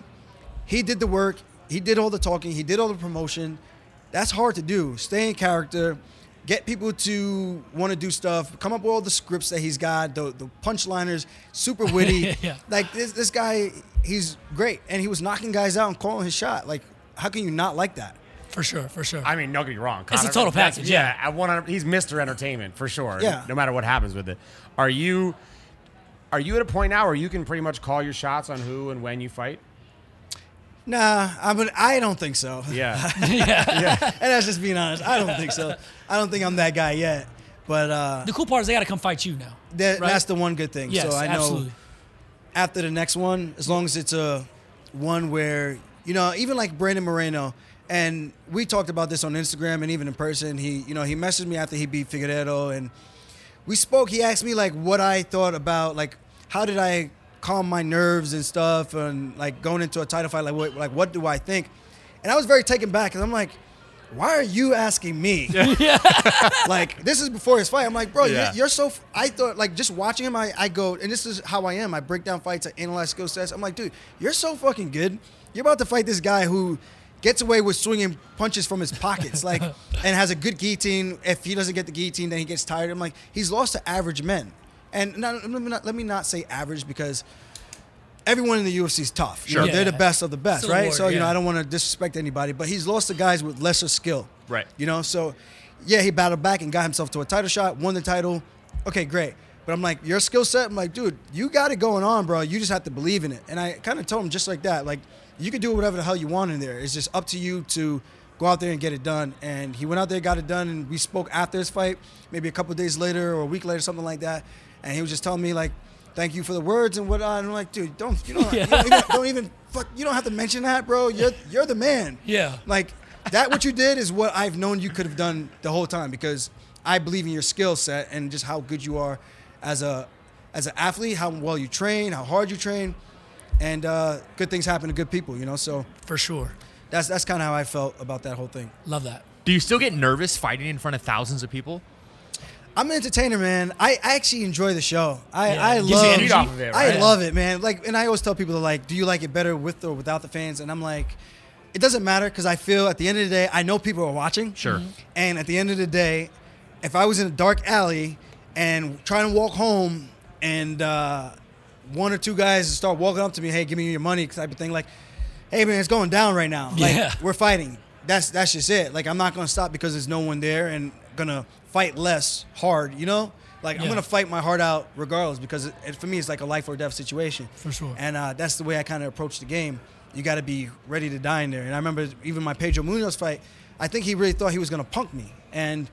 He did the work. He did all the talking. He did all the promotion. That's hard to do. Stay in character. Get people to want to do stuff. Come up with all the scripts that he's got. The the punchliners, super <laughs> witty. Yeah. Like this this guy, he's great, and he was knocking guys out and calling his shot. Like, how can you not like that? for sure, for sure. I mean, don't get me wrong. It's a total package, Yeah, yeah. I want He's Mr. Entertainment for sure. Yeah. No matter what happens with it, are you are you at a point now where you can pretty much call your shots on who and when you fight? Nah, I mean, I don't think so. <laughs> <laughs> Yeah. Yeah. And that's just being honest. I don't think so. I don't think I'm that guy yet. But uh, the cool part is they got to come fight you now. that, right? that's the one good thing. Yes, so I know absolutely. after the next one, as long as it's a one where you know, even like Brandon Moreno, and we talked about this on Instagram and even in person. He, you know, he messaged me after he beat Figueiredo, and we spoke. He asked me like what I thought about like how did I calm my nerves and stuff, and like going into a title fight, like what, like what do I think? And I was very taken back, and I'm like. Why are you asking me? <laughs> <laughs> like this is before his fight. I'm like, bro, Yeah. you're, you're so. f- I thought like just watching him, I, I go, and this is how I am. I break down fights, I analyze skill sets. I'm like, dude, you're so fucking good. You're about to fight this guy who gets away with swinging punches from his pockets, like, <laughs> and has a good guillotine. If he doesn't get the guillotine, then he gets tired. I'm like, he's lost to average men, and not, let, me not, let me not say average because. Everyone in the UFC is tough. You know, Sure. they're the best of the best, Still right? so you know. I don't want to disrespect anybody, but he's lost to guys with lesser skill. Right. You know, so yeah, he battled back and got himself to a title shot, won the title. Okay, great. But I'm like, your skill set, I'm like, dude, you got it going on, bro. You just have to believe in it. And I kind of told him just like that, like, you can do whatever the hell you want in there. It's just up to you to go out there and get it done. And he went out there, got it done, and we spoke after his fight, maybe a couple days later or a week later, something like that. And he was just telling me like, thank you for the words and whatnot. And I'm like, dude, don't you don't, <laughs> you don't even, don't even fuck, you don't have to mention that, bro. You're you're the man. Yeah. Like that, what you did is what I've known you could have done the whole time because I believe in your skill set and just how good you are as a as an athlete, how well you train, how hard you train, and uh, good things happen to good people, you know. So For sure. that's that's kind of how I felt about that whole thing. Love that. Do you still get nervous fighting in front of thousands of people? I'm an entertainer, man. I, I actually enjoy the show. I, Yeah, I gives you love energy. off of it, I right? love it, man. Like, and I always tell people like, do you like it better with or without the fans? And I'm like, it doesn't matter because I feel at the end of the day, I know people are watching. Sure. Mm-hmm. Mhm. And at the end of the day, if I was in a dark alley and trying to walk home, and uh, one or two guys start walking up to me, hey, give me your money, type of thing, like, hey man, it's going down right now. Like, Yeah. we're fighting. That's that's just it. Like I'm not gonna stop because there's no one there and gonna fight less hard. You know, like I'm gonna fight my heart out regardless because it, it- for me it's like a life or death situation. For sure. And uh, that's the way I kind of approach the game. You got to be ready to die in there. And I remember even my Pedro Munhoz fight. I think he really thought he was gonna punk me and.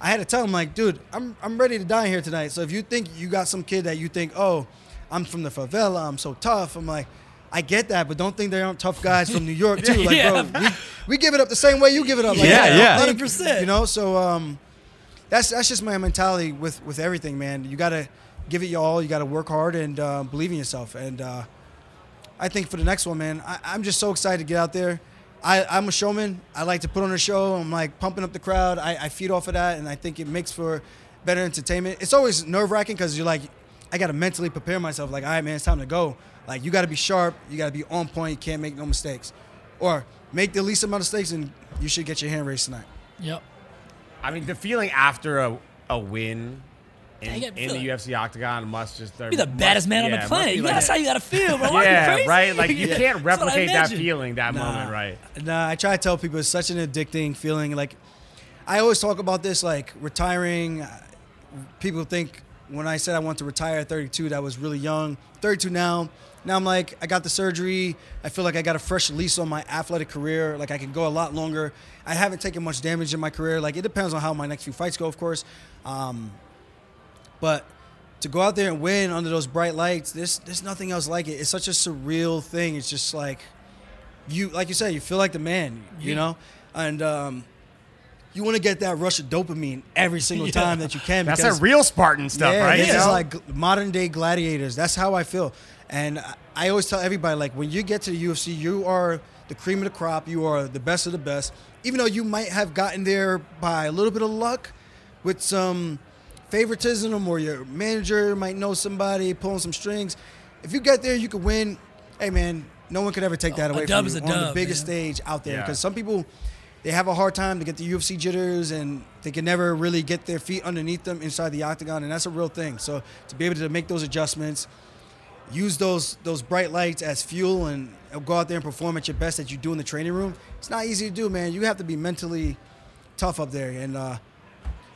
I had to tell him like, dude, I'm I'm ready to die here tonight. So if you think you got some kid that you think, oh, I'm from the favela, I'm so tough. I'm like, I get that, but don't think they aren't tough guys from New York too. <laughs> Like, Yeah. bro, we, we give it up the same way you give it up. Like, Yeah, yeah. 100%. You know, so um, that's that's just my mentality with with everything, man. You gotta give it your all. You gotta work hard and uh, believe in yourself. And uh, I think for the next one, man, I, I'm just so excited to get out there. I, I'm a showman. I like to put on a show. I'm like pumping up the crowd. I, I feed off of that, and I think it makes for better entertainment. It's always nerve wracking because you're like, I got to mentally prepare myself. Like, all right, man, it's time to go. Like, you got to be sharp. You got to be on point. You can't make no mistakes, or make the least amount of mistakes, and you should get your hand raised tonight. Yep. I mean, the feeling after a, a win in, in the UFC octagon must just Be the baddest man on the planet. You that's how you gotta feel, bro. Yeah, right. Like you <laughs> Yeah. can't That's what I replicate that feeling, that Nah. moment, right? Nah, I try to tell people it's such an addicting feeling. Like, I always talk about this, like retiring. uh, People think when I said I want to retire at 32, that was really young. 32 now. Now I'm like, I got the surgery. I feel like I got a fresh lease on my athletic career. Like I can go a lot longer. I haven't taken much damage in my career. Like it depends on how my next few fights go, of course. Um, but to go out there and win under those bright lights, there's there's nothing else like it. It's such a surreal thing. It's just like you like you said, you feel like the man, you Yeah. know? And um, you want to get that rush of dopamine every single <laughs> Yeah. time that you can. That's because, that real Spartan stuff, yeah, right? This You is like modern day gladiators. That's how I feel. And I- I always tell everybody, like, when you get to the UFC, you are the cream of the crop. You are the best of the best. Even though you might have gotten there by a little bit of luck with some favoritism or your manager might know somebody pulling some strings. If you get there, you could win. Hey, man, no one could ever take that A away dub from is you a on the biggest man. stage out there. Yeah. Because some people, they have a hard time to get the UFC jitters and they can never really get their feet underneath them inside the octagon, and that's a real thing. So to be able to make those adjustments, use those those bright lights as fuel, and go out there and perform at your best that you do in the training room, it's not easy to do, man. You have to be mentally tough up there, and uh,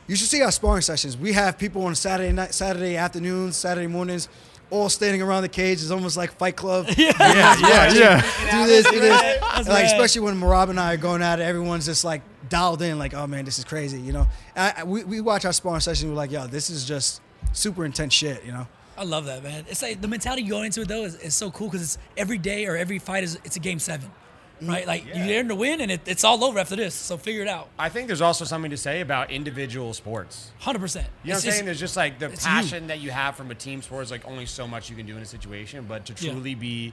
you should see our sparring sessions. We have people on Saturday night, Saturday afternoons, Saturday mornings. All standing around the cage It's almost like Fight Club. <laughs> Yeah. yeah, yeah. do this, do this. That's like especially when Merab and I are going at it, everyone's just like dialed in, like, oh man, this is crazy, you know. I, I- we, we watch our sparring sessions. we're like, yo, this is just super intense shit, you know. I love that, man. It's like the mentality going into it though is, is so cool because it's every day or every fight is it's a game seven, right? Like Yeah. you're there to win and it, it's all over after this. So figure it out. I think there's also something to say about individual sports. Hundred percent. You know what I'm saying? There's just like the it's you. passion that you have from a team sport is like only so much you can do in a situation, but to Yeah. truly be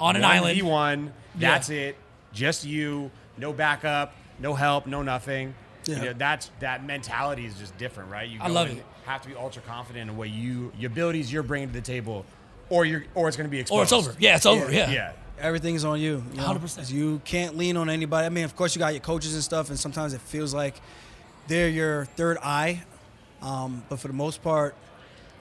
on an island. one, Yeah. that's it. Just you, no backup, no help, no nothing. You Yeah. know, that's that mentality is just different, right? You I go love in, it. Have to be ultra confident in what you your abilities you're bringing to the table, or you're or it's going to be exposed. Or it's over. Yeah, it's over. Yeah. Yeah. Everything's on you. you know? 100%. 'Cause You can't lean on anybody. I mean, of course, you got your coaches and stuff, and sometimes it feels like they're your third eye. Um, but for the most part,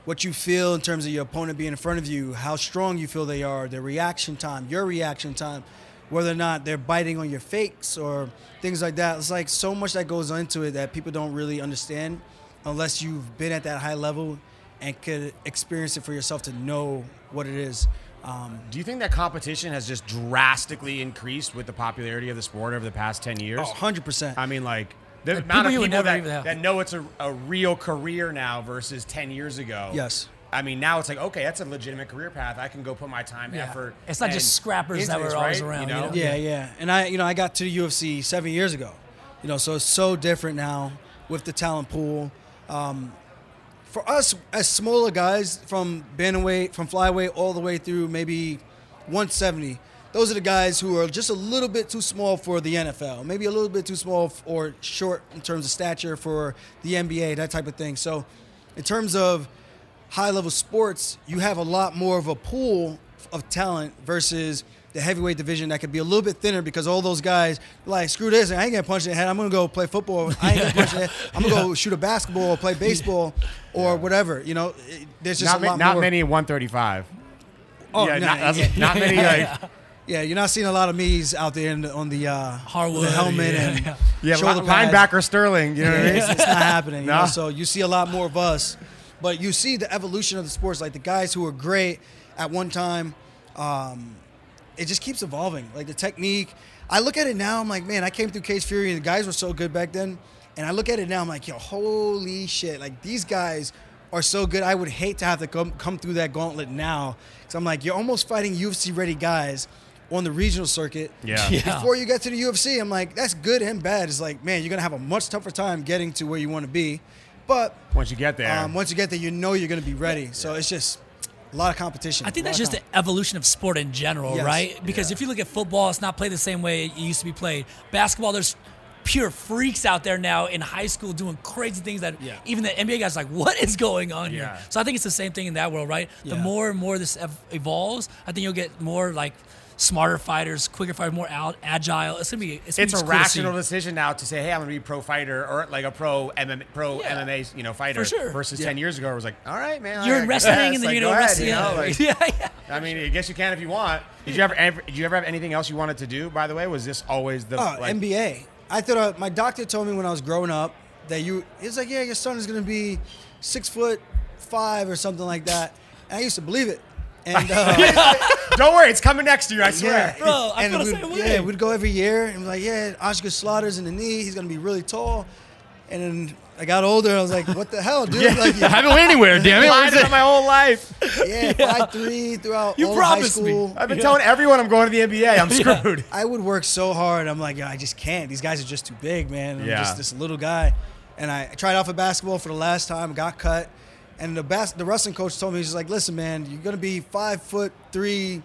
what you feel in terms of your opponent being in front of you, how strong you feel they are, their reaction time, your reaction time, whether or not they're biting on your fakes or things like that. It's like so much that goes into it that people don't really understand unless you've been at that high level and could experience it for yourself to know what it is. Um, Do you think that competition has just drastically increased with the popularity of the sport over the past 10 years? oh, 100%. I mean, like, the Like, amount people of people that, even that know it's a, a real career now versus 10 years ago. Yes. I mean, now it's like, okay, that's a legitimate career path. I can go put my time, Yeah. effort. It's not and just scrappers that were this, always right? around, you know? Yeah, yeah. And I, you know, I got to the UFC seven years ago. You know, so it's so different now with the talent pool. Um, for us as smaller guys, from bantamweight, from flyweight, all the way through maybe 170, those are the guys who are just a little bit too small for the NFL, maybe a little bit too small or short in terms of stature for the NBA, that type of thing. So, in terms of high level sports, you have a lot more of a pool of talent versus the heavyweight division that could be a little bit thinner because all those guys like screw this, I ain't gonna punch in the head. I'm gonna go play football. I ain't gonna punch in the head. I'm gonna go shoot a basketball or play <laughs> baseball or whatever. You know, it- there's just Not, a ma- lot not more. many 135. Oh, yeah, no, not, yeah. not many. Like, <laughs> Yeah, you're not seeing a lot of me's out there in the, on the uh, Hardwood, the helmet yeah, and yeah. <laughs> yeah, shoulder li- pads. linebacker Sterling. You know what I mean? It's, it's not happening. You know? So you see a lot more of us, but you see the evolution of the sports. Like the guys who were great at one time, um, it just keeps evolving. Like the technique. I look at it now. I'm like, man, I came through Cage Fury and the guys were so good back then. And I look at it now. I'm like, yo, holy shit! Like these guys are so good. I would hate to have to come come through that gauntlet now. Because I'm like, you're almost fighting UFC ready guys on the regional circuit. Yeah. <laughs> Yeah. Before you get to the UFC, I'm like, that's good and bad. It's like, man, you're gonna have a much tougher time getting to where you want to be. But Once you get there. um, once you get there, you know you're gonna be ready. So it's just a lot of competition. I think that's just the evolution of sport in general, Yes. right? Because if you look at football, it's not played the same way it used to be played. Basketball, there's pure freaks out there now in high school doing crazy things that Yeah. even the NBA guys are like, what is going on Yeah. here? So I think it's the same thing in that world, right? The Yeah. more and more this ev- evolves, I think you'll get more like smarter fighters, quicker fighters, more out, agile. It's gonna be it's, gonna it's be a cool rational decision now to say, "Hey, I'm going to be a pro fighter or like a pro MMA, pro Yeah. MMA, you know, fighter." For sure. Versus Yeah. ten years ago, it was like, "All right, man, You're I in wrestling, guess, and then like, you go know ahead, wrestling. you know, yeah. like- <laughs> yeah, yeah. I mean, I guess you can if you want. Did you ever, ever did you ever have anything else you wanted to do? By the way, was this always the Oh, like, NBA. I thought uh, my doctor told me when I was growing up that you. He was like, yeah, your son is gonna be six foot five or something like that. And I used to believe it. And <laughs> uh, Don't worry, it's coming next year. I swear. yeah, Bro, I and feel the we'd, same way. yeah, we'd go every year and be like, yeah, Osgood-Schlatter's in the knee. He's gonna be really tall. And then I got older. I was like, what the hell, dude? Like, I <laughs> haven't went anywhere, <laughs> damn it. Lied about my whole life. yeah, five three throughout You all of high promised me. school. I've been telling everyone I'm going to the NBA. I'm screwed. I would work so hard. I'm like, yeah, I just can't. These guys are just too big, man. I'm Yeah. just this little guy. And I tried out for basketball for the last time, got cut. And the bas- the wrestling coach told me, he's like, listen, man, you're gonna be five foot three,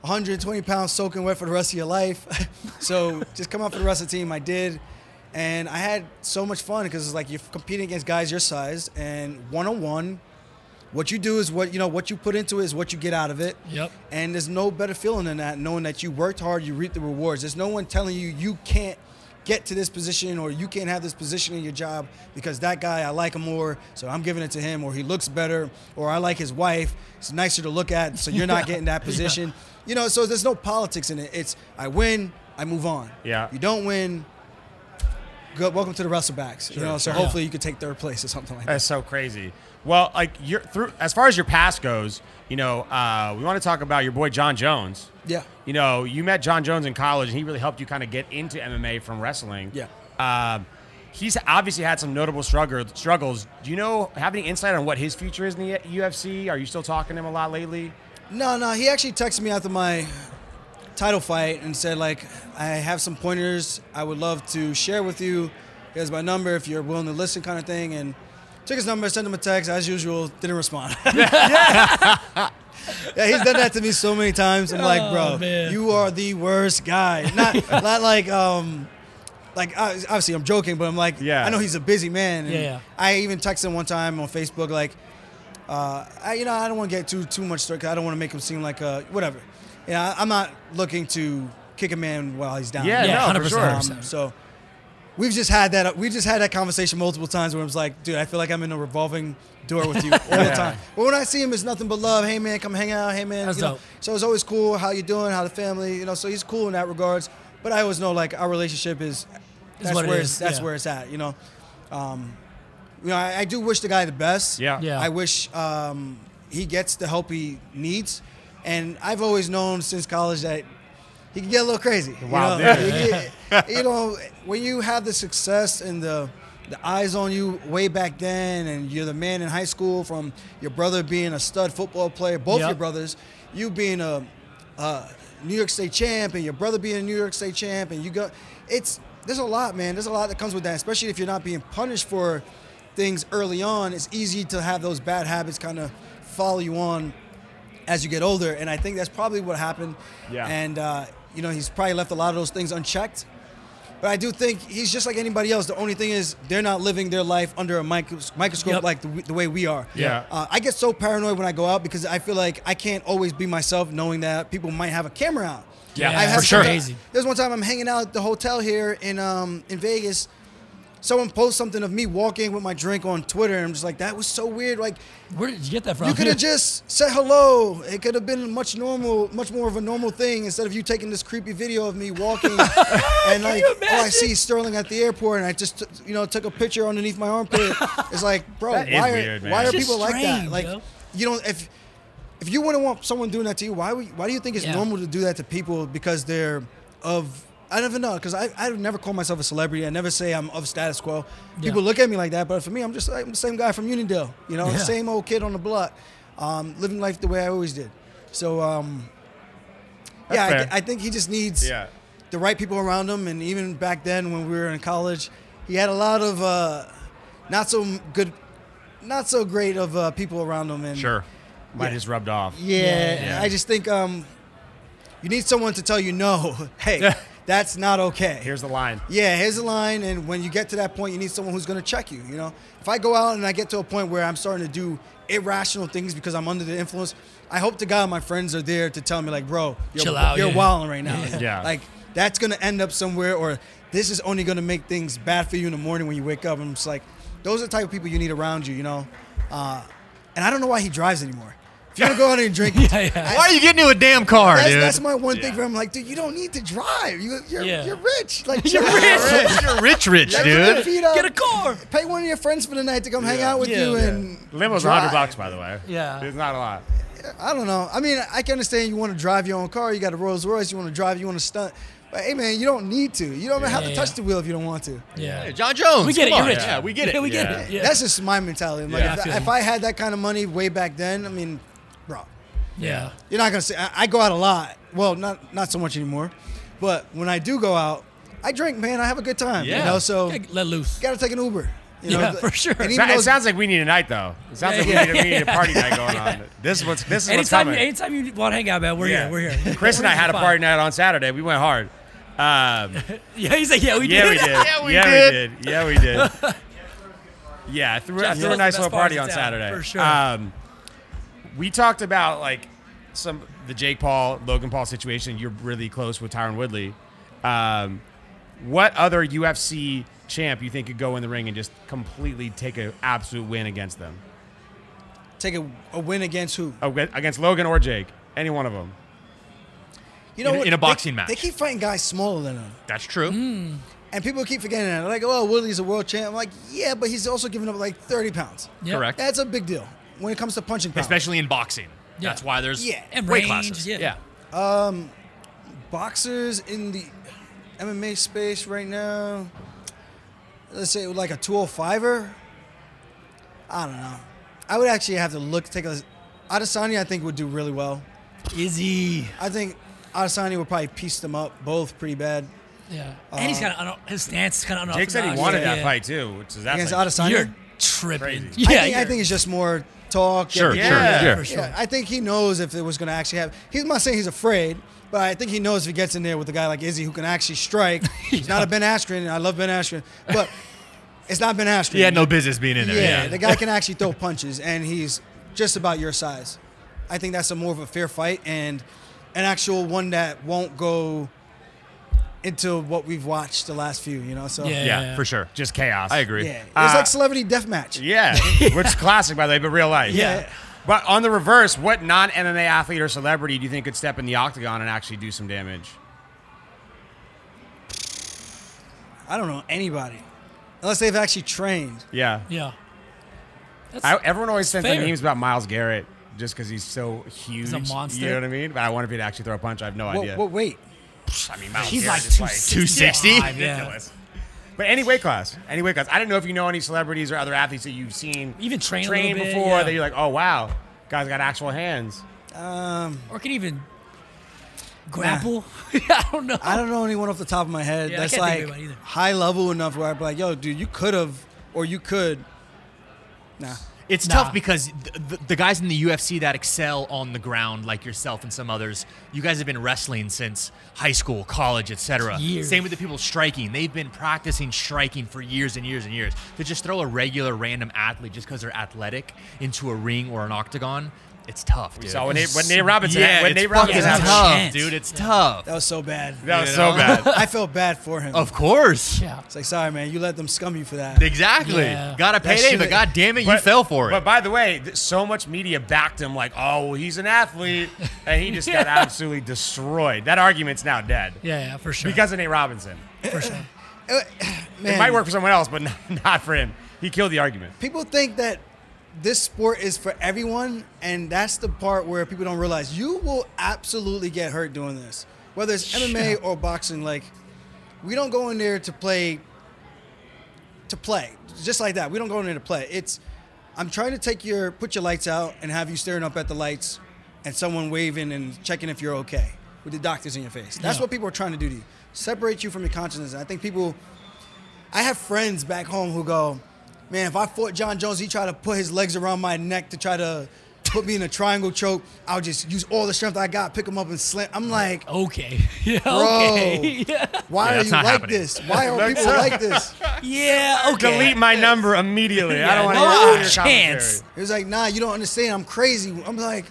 120 pounds soaking wet for the rest of your life. <laughs> so just come out for the rest of the team. I did. And I had so much fun because it's like you're competing against guys your size and one on one. What you do is what you know. What you put into it is what you get out of it. Yep. And there's no better feeling than that, knowing that you worked hard, you reap the rewards. There's no one telling you you can't get to this position or you can't have this position in your job because that guy I like him more, so I'm giving it to him, or he looks better, or I like his wife, it's nicer to look at, so you're not <laughs> getting that position. You know, so there's no politics in it. It's I win, I move on. Yeah. You don't win. Good. Welcome to the Wrestlebacks. you know, so sure. hopefully you could take third place or something like that. That's so crazy. Well, like you're through as far as your past goes, you know, uh, we want to talk about your boy Jon Jones. Yeah. You know, you met Jon Jones in college, and he really helped you kind of get into MMA from wrestling. Yeah. Um, he's obviously had some notable struggle, struggles. Do you know have any insight on what his future is in the UFC? Are you still talking to him a lot lately? No, no. He actually texted me after my title fight and said like, I have some pointers I would love to share with you. Here's my number if you're willing to listen, kind of thing. And took his number, sent him a text as usual. Didn't respond. <laughs> yeah, he's done that to me so many times. I'm like, Oh, bro, man. you are the worst guy. Not, <laughs> not like um. Like uh, obviously I'm joking, but I'm like, Yeah. I know he's a busy man. and Yeah, yeah. I even texted him one time on Facebook, like, uh, I, you know, I don't want to get too too much stuff. 'cause I don't want to make him seem like uh, whatever. Yeah, I- I'm not looking to kick a man while he's down. Yeah, Yeah, no, for 100%, sure. Um, so we've just had that. We just had that conversation multiple times where I was like, dude, I feel like I'm in a revolving door with you all the <laughs> time. But when I see him, it's nothing but love. Hey man, come hang out. Hey man, That's you know. So it's always cool. How you doing? How the family? You know. So he's cool in that regards. But I always know like our relationship is that's what it where is, it's, that's yeah. where it's at. You know. Um, you know, I, I do wish the guy the best. Yeah. Yeah. I wish um, he gets the help he needs. And I've always known since college that he can get a little crazy. You know? dude. Get- <laughs> you know, when you have the success and the the eyes on you way back then, and you're the man in high school from your brother being a stud football player, both Yep. your brothers, you being a, a New York State champ, and your brother being a New York State champ, and you go, it's there's a lot, man. There's a lot that comes with that, especially if you're not being punished for things early on. It's easy to have those bad habits kind of follow you on as you get older, and I think that's probably what happened. Yeah. And uh, you know, he's probably left a lot of those things unchecked. But I do think he's just like anybody else. The only thing is they're not living their life under a micros- microscope Yep. like the, the way we are. Yeah. Uh, I get so paranoid when I go out because I feel like I can't always be myself, knowing that people might have a camera out. Yeah, Yeah, I've had for sure. Crazy. There's one time I'm hanging out at the hotel here in um, in Vegas. Someone posts something of me walking with my drink on Twitter, and I'm just like, that was so weird. Like, Where did you get that from? you could have <laughs> just said hello. It could have been much normal, much more of a normal thing instead of you taking this creepy video of me walking <laughs> and like, you oh, I imagine? see Sterling at the airport, and I just t- you know took a picture underneath my armpit. It's like, <laughs> bro, why are weird, man. why are It's just people like that? Like, yo. you don't if if you wouldn't want someone doing that to you, why would, why do you think it's Yeah. normal to do that to people because they're of I never know because I, I never call myself a celebrity. I never say I'm of status quo. People Yeah. look at me like that, but for me, I'm just like, I'm the same guy from Unionville. You know, Yeah. same old kid on the block, um, living life the way I always did. So, um, yeah. I, I think he just needs Yeah. the right people around him. And even back then, when we were in college, he had a lot of uh, not so good, not so great of uh, people around him. And Sure. Might just rubbed off. yeah, Yeah. I just think um, you need someone to tell you no. <laughs> Hey, <laughs> that's not okay. Here's the line. Yeah, here's the line, and when you get to that point, you need someone who's going to check you. You know, if I go out and I get to a point where I'm starting to do irrational things because I'm under the influence, I hope to God my friends are there to tell me like, bro, you're, Chill out, you're yeah. wilding right now. Yeah. <laughs> Yeah. Like that's going to end up somewhere, or this is only going to make things bad for you in the morning when you wake up. And I'm just like, those are the type of people you need around you. You know, uh, and I don't know why he drives anymore. If you're gonna go out and drink, <laughs> Yeah, yeah. Why are you getting into a damn car, that's, dude? that's my one thing for him. Like, dude, you don't need to drive. You, you're, Yeah. you're rich. Like, <laughs> You're rich. out. You're rich, rich, Like, put your dude. up, Get a car. Pay one of your friends for the night to come hang out with Yeah. you Yeah. and Limo's drive. hundred bucks, by the way. Yeah. it's not a lot. I don't know. I mean, I can understand you want to drive your own car. You got a Rolls Royce. You want to drive. You want to stunt. But hey, man, you don't need to. You don't have to Yeah, touch yeah. the wheel if you don't want to. Yeah. Hey, Jon Jones. We get it. come You're rich. Yeah, we get it. Yeah, we get Yeah. it. Yeah. That's just my mentality. Like, Yeah, if, I if. I had that kind of money way back then, I mean, bro, yeah. you're not gonna say. I, I go out a lot. Well, not not so much anymore. But when I do go out, I drink, man. I have a good time. You know, so Gotta Let loose. got to take an Uber. You Yeah, know? for sure. And It those, sounds like we need a night, though. It sounds like we, need a, we yeah, need a party night going on. <laughs> This is what's this is what's Anytime, coming. anytime you want to hang out, man, we're here. We're here. Chris and I had a party night on Saturday. We went hard. Um, <laughs> Yeah, he's like, yeah, we yeah, did. we <laughs> did. Yeah, we did. Yeah, we did. Yeah, I threw, I Jeff threw a Hill's nice the little party bars on in town, Saturday. for sure. Um, we talked about like some the Jake Paul, Logan Paul situation. You're really close with Tyron Woodley. Um, what other UFC champ you think could go in the ring and just completely take an absolute win against them? take a, a win against who? Oh, Against Logan or Jake, any one of them. You know, In a- what? in a They- boxing match. They keep fighting guys smaller than them. That's true. And people keep forgetting that. They're like, oh, Woodley's a world champ. I'm like, yeah, but he's also giving up like 30 pounds. Yeah. Correct. That's a big deal when it comes to punching power. Especially in boxing. Yeah. That's why there's Yeah. And weight range, classes. yeah. Um, boxers in the MMA space right now. Let's say like a 205er. I don't know. I would actually have to look, take a. Adesanya, I think, would do really well. Izzy. I think Adesanya would probably piece them up both pretty bad. Yeah. and uh, he's kind of his stance is kind of. Jake said he wanted yeah. that fight too, which is that's Against like, Adesanya? You're tripping. Crazy. Yeah, I, think, I you're- think it's just more talk. Sure, everything. sure, Yeah. yeah. for sure. Yeah, I think he knows if it was going to actually happen. He's not saying he's afraid, but I think he knows if he gets in there with a guy like Izzy who can actually strike. <laughs> He's not a Ben Askren, I love Ben Askren, but it's not Ben Askren. He had no business being in there. Yeah, Yeah. the guy can <laughs> actually throw punches, and he's just about your size. I think that's a more of a fair fight and an actual one that won't go into what we've watched the last few. You know, so Yeah. Yeah, for sure. Just chaos. I agree. yeah, it's Uh, like celebrity deathmatch. Yeah, <laughs> which is classic by the way, but real life. Yeah. But on the reverse, what non MMA athlete or celebrity do you think could step in the octagon and actually do some damage? I don't know anybody unless they've actually trained. Yeah. Yeah. I, everyone always sends the fair. memes about Myles Garrett just because he's so huge. He's a monster. You know what I mean? But I wonder if he'd actually throw a punch. I have no What, idea. what weight? I mean, Myles he's Garrett like is 260. 260? Yeah. ridiculous. But any weight class, any weight class. I don't know if you know any celebrities or other athletes that you've seen Even train a train little bit, before yeah. that you're like, oh wow, guy's got actual hands. Um, Or can even grapple. <laughs> I don't know. I don't know anyone off the top of my head Yeah, I that's can't think like anyone either. high level enough where I'd be like, yo, dude, you could have or you could. Nah. It's Nah. tough because the, the, the guys in the UFC that excel on the ground, like yourself and some others, you guys have been wrestling since high school, college, etc. Same with the people striking; they've been practicing striking for years and years and years. To just throw a regular random athlete just because they're athletic into a ring or an octagon, it's tough, dude. So when Nate, when Nate Robinson, yeah, when it's Nate Robinson, have a tough, chance. dude. It's tough. That was so bad. that was You so bad. <laughs> I felt bad for him. Of course. Yeah. It's like, sorry, man, you let them scum you for that. Exactly. Yeah. Got a That payday, but god damn it, you fell for it. But by the way, so much media backed him, like, oh, well, he's an athlete, <laughs> and he just got absolutely destroyed. That argument's now dead Yeah, yeah, for sure. because of Nate Robinson. <clears throat> for sure. Man, It might work for someone else, but <laughs> not, not for him. He killed the argument. people think that this sport is for everyone, and that's the part where people don't realize you will absolutely get hurt doing this. Whether it's MMA or boxing, like we don't go in there to play to play. Just like that. We don't go in there to play. It's I'm trying to take your put your lights out and have you staring up at the lights and someone waving and checking if you're okay with the doctors in your face. That's Yeah. what people are trying to do to you. Separate you from your consciousness. And I think people I have friends back home who go, Man, if I fought Jon Jones, he tried to put his legs around my neck to try to put me in a triangle choke. I'll just use all the strength I got, pick him up and slam. I'm like, Okay. <laughs> Yeah. Bro. Okay. Yeah. <laughs> why Yeah, are you like happening. this? Why are <laughs> people like this? Yeah. Okay. Delete my number immediately. I don't want no to hear your chance. commentary. It was like, nah, you don't understand. I'm crazy. I'm like,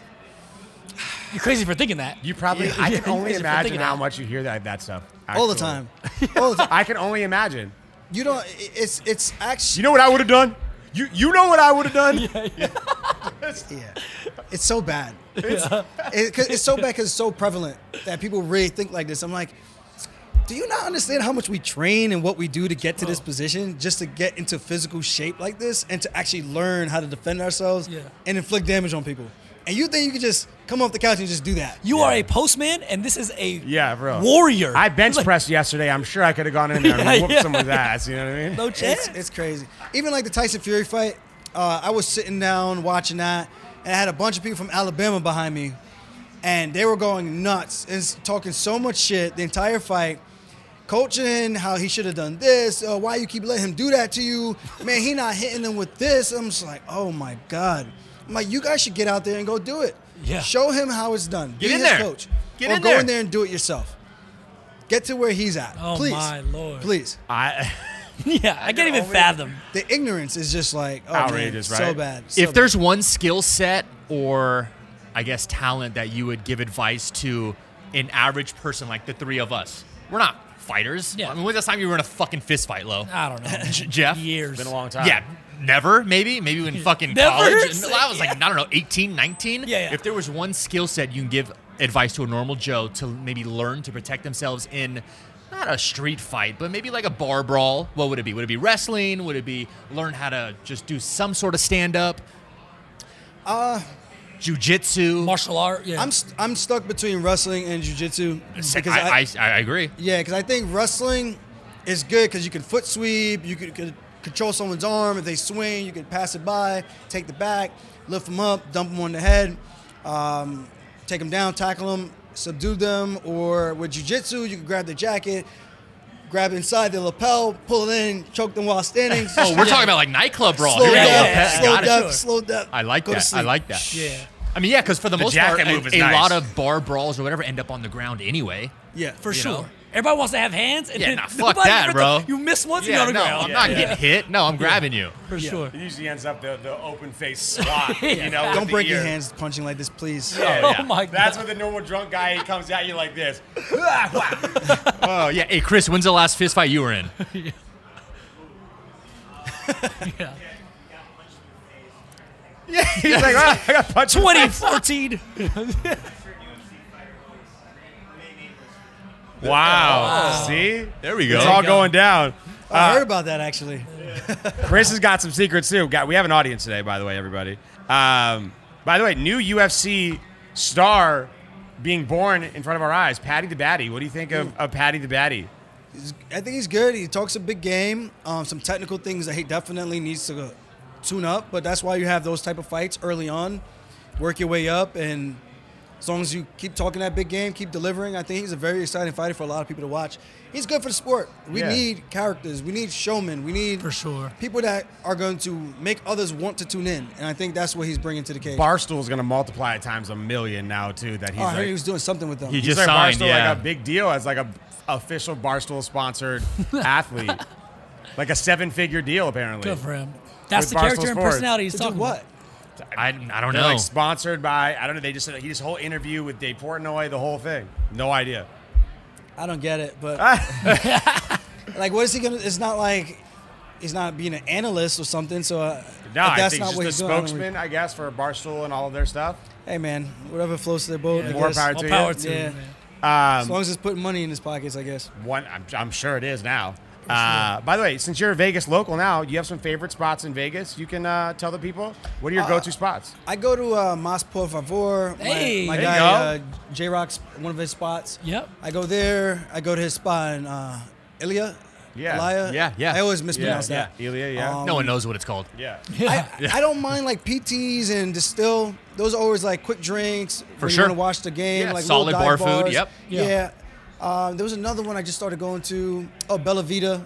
You're crazy for thinking that. You probably, Yeah, I can only imagine how that. much you hear that, that stuff. all the time. All the time. I can only imagine. You don't, it's, it's actually, You know what I would have done? You you know what I would have done? <laughs> yeah. yeah. It's so bad. It's, it- it's so bad because it's so prevalent that people really think like this. I'm like, do you not understand how much we train and what we do to get to this oh. position just to get into physical shape like this and to actually learn how to defend ourselves Yeah. and inflict damage on people? And you think you could just come off the couch and just do that? You are a postman, and this is a Yeah, bro. warrior. I bench Like, pressed yesterday. I'm sure I could have gone in there and <laughs> Yeah, whooped yeah. someoone's ass. You know what I mean? No chance. It's, it's crazy. Even like the Tyson Fury fight, uh, I was sitting down watching that, and I had a bunch of people from Alabama behind me, and they were going nuts and talking so much shit the entire fight, coaching how he should have done this. Uh, why you keep letting him do that to you? Man, he not hitting them with this. I'm just like, oh my god. I'm like, you guys should get out there and go do it. Yeah. Show him how it's done. Get Be in his there. coach. Get or in go there. in there and do it yourself. Get to where he's at. Oh Please. my lord. Please. I, <laughs> yeah, I can't even only- fathom. The ignorance is just like oh Outrageous, man, So bad. so if bad. there's one skill set or I guess talent that you would give advice to an average person like the three of us, we're not fighters. Yeah. I mean, when's the last time you were in a fucking fist fight, Lo? I don't know. <laughs> Jeff? Years. been a long time. Yeah, never, maybe. Maybe in <laughs> fucking Never? college. <laughs> No, I was like, I don't know, 18, 19. Yeah, yeah. If there was one skill set you can give advice to a normal Joe to maybe learn to protect themselves in not a street fight, but maybe like a bar brawl, what would it be? Would it be wrestling? Would it be learn how to just do some sort of stand up? Uh, jujitsu. Martial art. Yeah. I'm st- I'm stuck between wrestling and jujitsu because I, I, I agree. yeah, because I think wrestling is good because you can foot sweep, you could, could control someone's arm if they swing, you can pass it by, take the back, lift them up, dump them on the head, um, take them down, tackle them, subdue them, or with jujitsu you can grab the jacket. Grab inside the lapel, pull it in, choke them while standing. Oh, we're talking about like nightclub brawl. slow Here we go. down, yeah, yeah. slow Got it. down, Sure. slow down. I like Go that. I like that. yeah. I mean, yeah, because for the, most part, jacket a, is a nice. lot of bar brawls or whatever end up on the ground anyway. Yeah, For you sure. know? Everybody wants to have hands. And Yeah, then nah, <laughs> fuck that, ever- bro. You miss once, you Yeah, go to no, ground. I'm not getting hit. No, I'm grabbing you. for sure. It usually ends up the, the open face swat. <laughs> You know, Don't the break your hands punching like this, please. Yeah, <laughs> Oh yeah. my god. That's when the normal drunk guy he comes at you like this. Oh yeah. Hey Chris, when's the last fist fight you were in? yeah. He's like, "Ah, I got punched. in the face." 2014. Wow. See? There we go. It's all go. going down. I heard about that actually. <laughs> Chris has got some secrets too. Got, we have an audience today, by the way, everybody. Um, by the way, new UFC star being born in front of our eyes, Paddy the Baddy. What do you think of, of Paddy the Baddy? I think he's good. He talks a big game. Um, some technical things that he definitely needs to tune up. But that's why you have those type of fights early on. Work your way up, and as long as you keep talking that big game, keep delivering, I think he's a very exciting fighter for a lot of people to watch. He's good for the sport. We Yeah. need characters. We need showmen. We need For sure. people that are going to make others want to tune in. And I think that's what he's bringing to the cage. Barstool is going to multiply times a million now too. That he's oh, I heard like, he was doing something with them. He he's just like signed. Barstool, yeah. like a big deal as like a official Barstool sponsored <laughs> athlete, like a seven figure deal apparently. Good for him. That's With the Barstool character and personality he's to do talking what? about. I, I don't know. like sponsored by I don't know. They just he just whole interview with Dave Portnoy, the whole thing. No idea. I don't get it, but <laughs> <laughs> like, what is he gonna? It's not like he's not being an analyst or something. So uh, No, if I that's think not he's what just he's a doing. I spokesman, I guess, for Barstool and all of their stuff. hey man, whatever floats their boat. I More power to power you. to Yeah. him, man. As Um, long as it's putting money in his pockets, I guess. one, I'm, I'm sure it is now. Uh, by the way, since you're a Vegas local now, you have some favorite spots in Vegas. You can uh, tell the people what are your go-to spots. I go to uh, Mas Por Favor. My- Hey. my, There you guy go. uh, J Rock's one of his spots. Yep. I go there. I go to his spot in uh, Ilya. Yeah. Elia. Yeah, yeah. I always mispronounce yeah, that. Ilya, yeah, Um, no one knows what it's called. yeah. <laughs> I, I don't mind like PTs and distill. Those are always like quick drinks For when sure. you want to watch the game. Yeah, like solid little bar dive food, yep. Yeah. Yeah. Um, there was another one I just started going to. Oh, Bella Vita,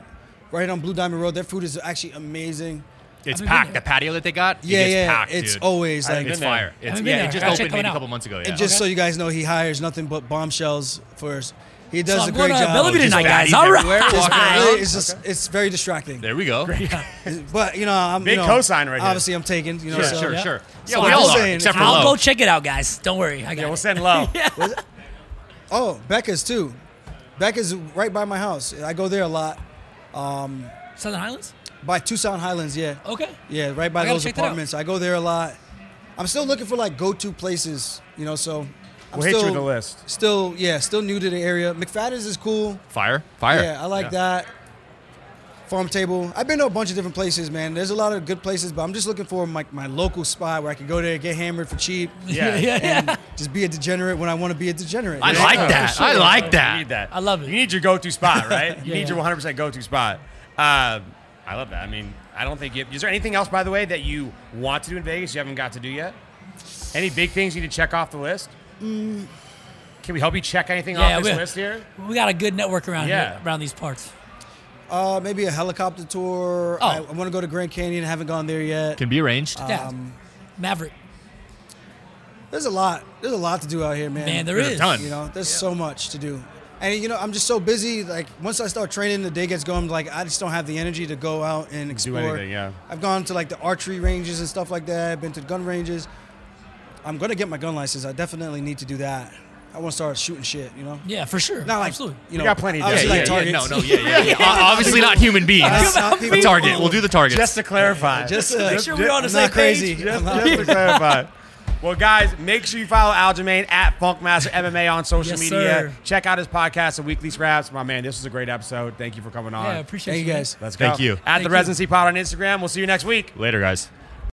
right on Blue Diamond Road. Their food is actually amazing. It's packed. The patio that they got, Yeah, gets yeah. packed, it's dude. always like. haven't It's been there. fire. It's, yeah, it just Gotta opened maybe a couple months ago. Yeah. And just Okay. so you guys know, he hires nothing but bombshells for. He does So a I'm great going to job. Bellevue tonight, guys. baddies All everywhere, right. walking It's, it's just it's very distracting. There we go. <laughs> But you know, I'm Big you know, cosign right here. Obviously, I'm taken. You know, Sure, so, sure, Yeah. sure. Yeah, So we I'm all are, saying, except for I'll low. go check it out, guys. Don't worry. I got Yeah, we'll it. send low. <laughs> Oh, Becca's too. Becca's right by my house. I go there a lot. Um, Southern Highlands? By Southern Highlands, yeah. Okay. Yeah, right by I those check that out. apartments. I go there a lot. I'm still looking for like go-to places, you know. So I'm We'll hit you still, with a list. Still, yeah, still new to the area. McFadden's is cool. Fire, fire. Yeah, I like Yeah. that. Farm table. I've been to a bunch of different places, man. There's a lot of good places, but I'm just looking for my, my local spot where I can go there, get hammered for cheap, Yeah. <laughs> yeah, yeah. and just be a degenerate when I want to be a degenerate. I you know? like Yeah, that. sure. I like You that. need that. I love it. You need your go-to spot, right? <laughs> You Yeah, need your 100% go-to spot. Um, I love that. I mean, I don't think you. Is there anything else, by the way, that you want to do in Vegas you haven't got to do yet? Any big things you need to check off the list? Can we help you check anything Yeah, off this we- list here? We got a good network around Yeah. here, around these parts. Uh, maybe a helicopter tour. Oh. I, I want to go to Grand Canyon. I haven't gone there yet. Can be arranged. Yeah. Um, Maverick. There's a lot. There's a lot to do out here, man. Man, there There's a is. ton. You know, there's so much to do. And you know, I'm just so busy. Like once I start training, the day gets going. Like I just don't have the energy to go out and explore. anything, yeah. I've gone to like the archery ranges and stuff like that. I've been to gun ranges. I'm gonna get my gun license. I definitely need to do that. I want to start shooting shit. You know, Yeah, for sure. not like Absolutely. you know, got plenty to do. obviously Yeah, like yeah, yeah, no, no, yeah, yeah, yeah. <laughs> O- Obviously not human beings. Not- not Target. We'll do the target. Just to clarify. Just uh, Make sure we're on the same crazy. page. Just, just to clarify. Well, guys, make sure you follow Aljamain at Funkmaster MMA on social Yes, media. sir. Check out his podcast, The Weekly Scraps. My man, this was a great episode. Thank you for coming on. Yeah, appreciate Thank you guys. Let's go. Thank you. At Thank the you. Residency Pod on Instagram. We'll see you next week. Later, guys.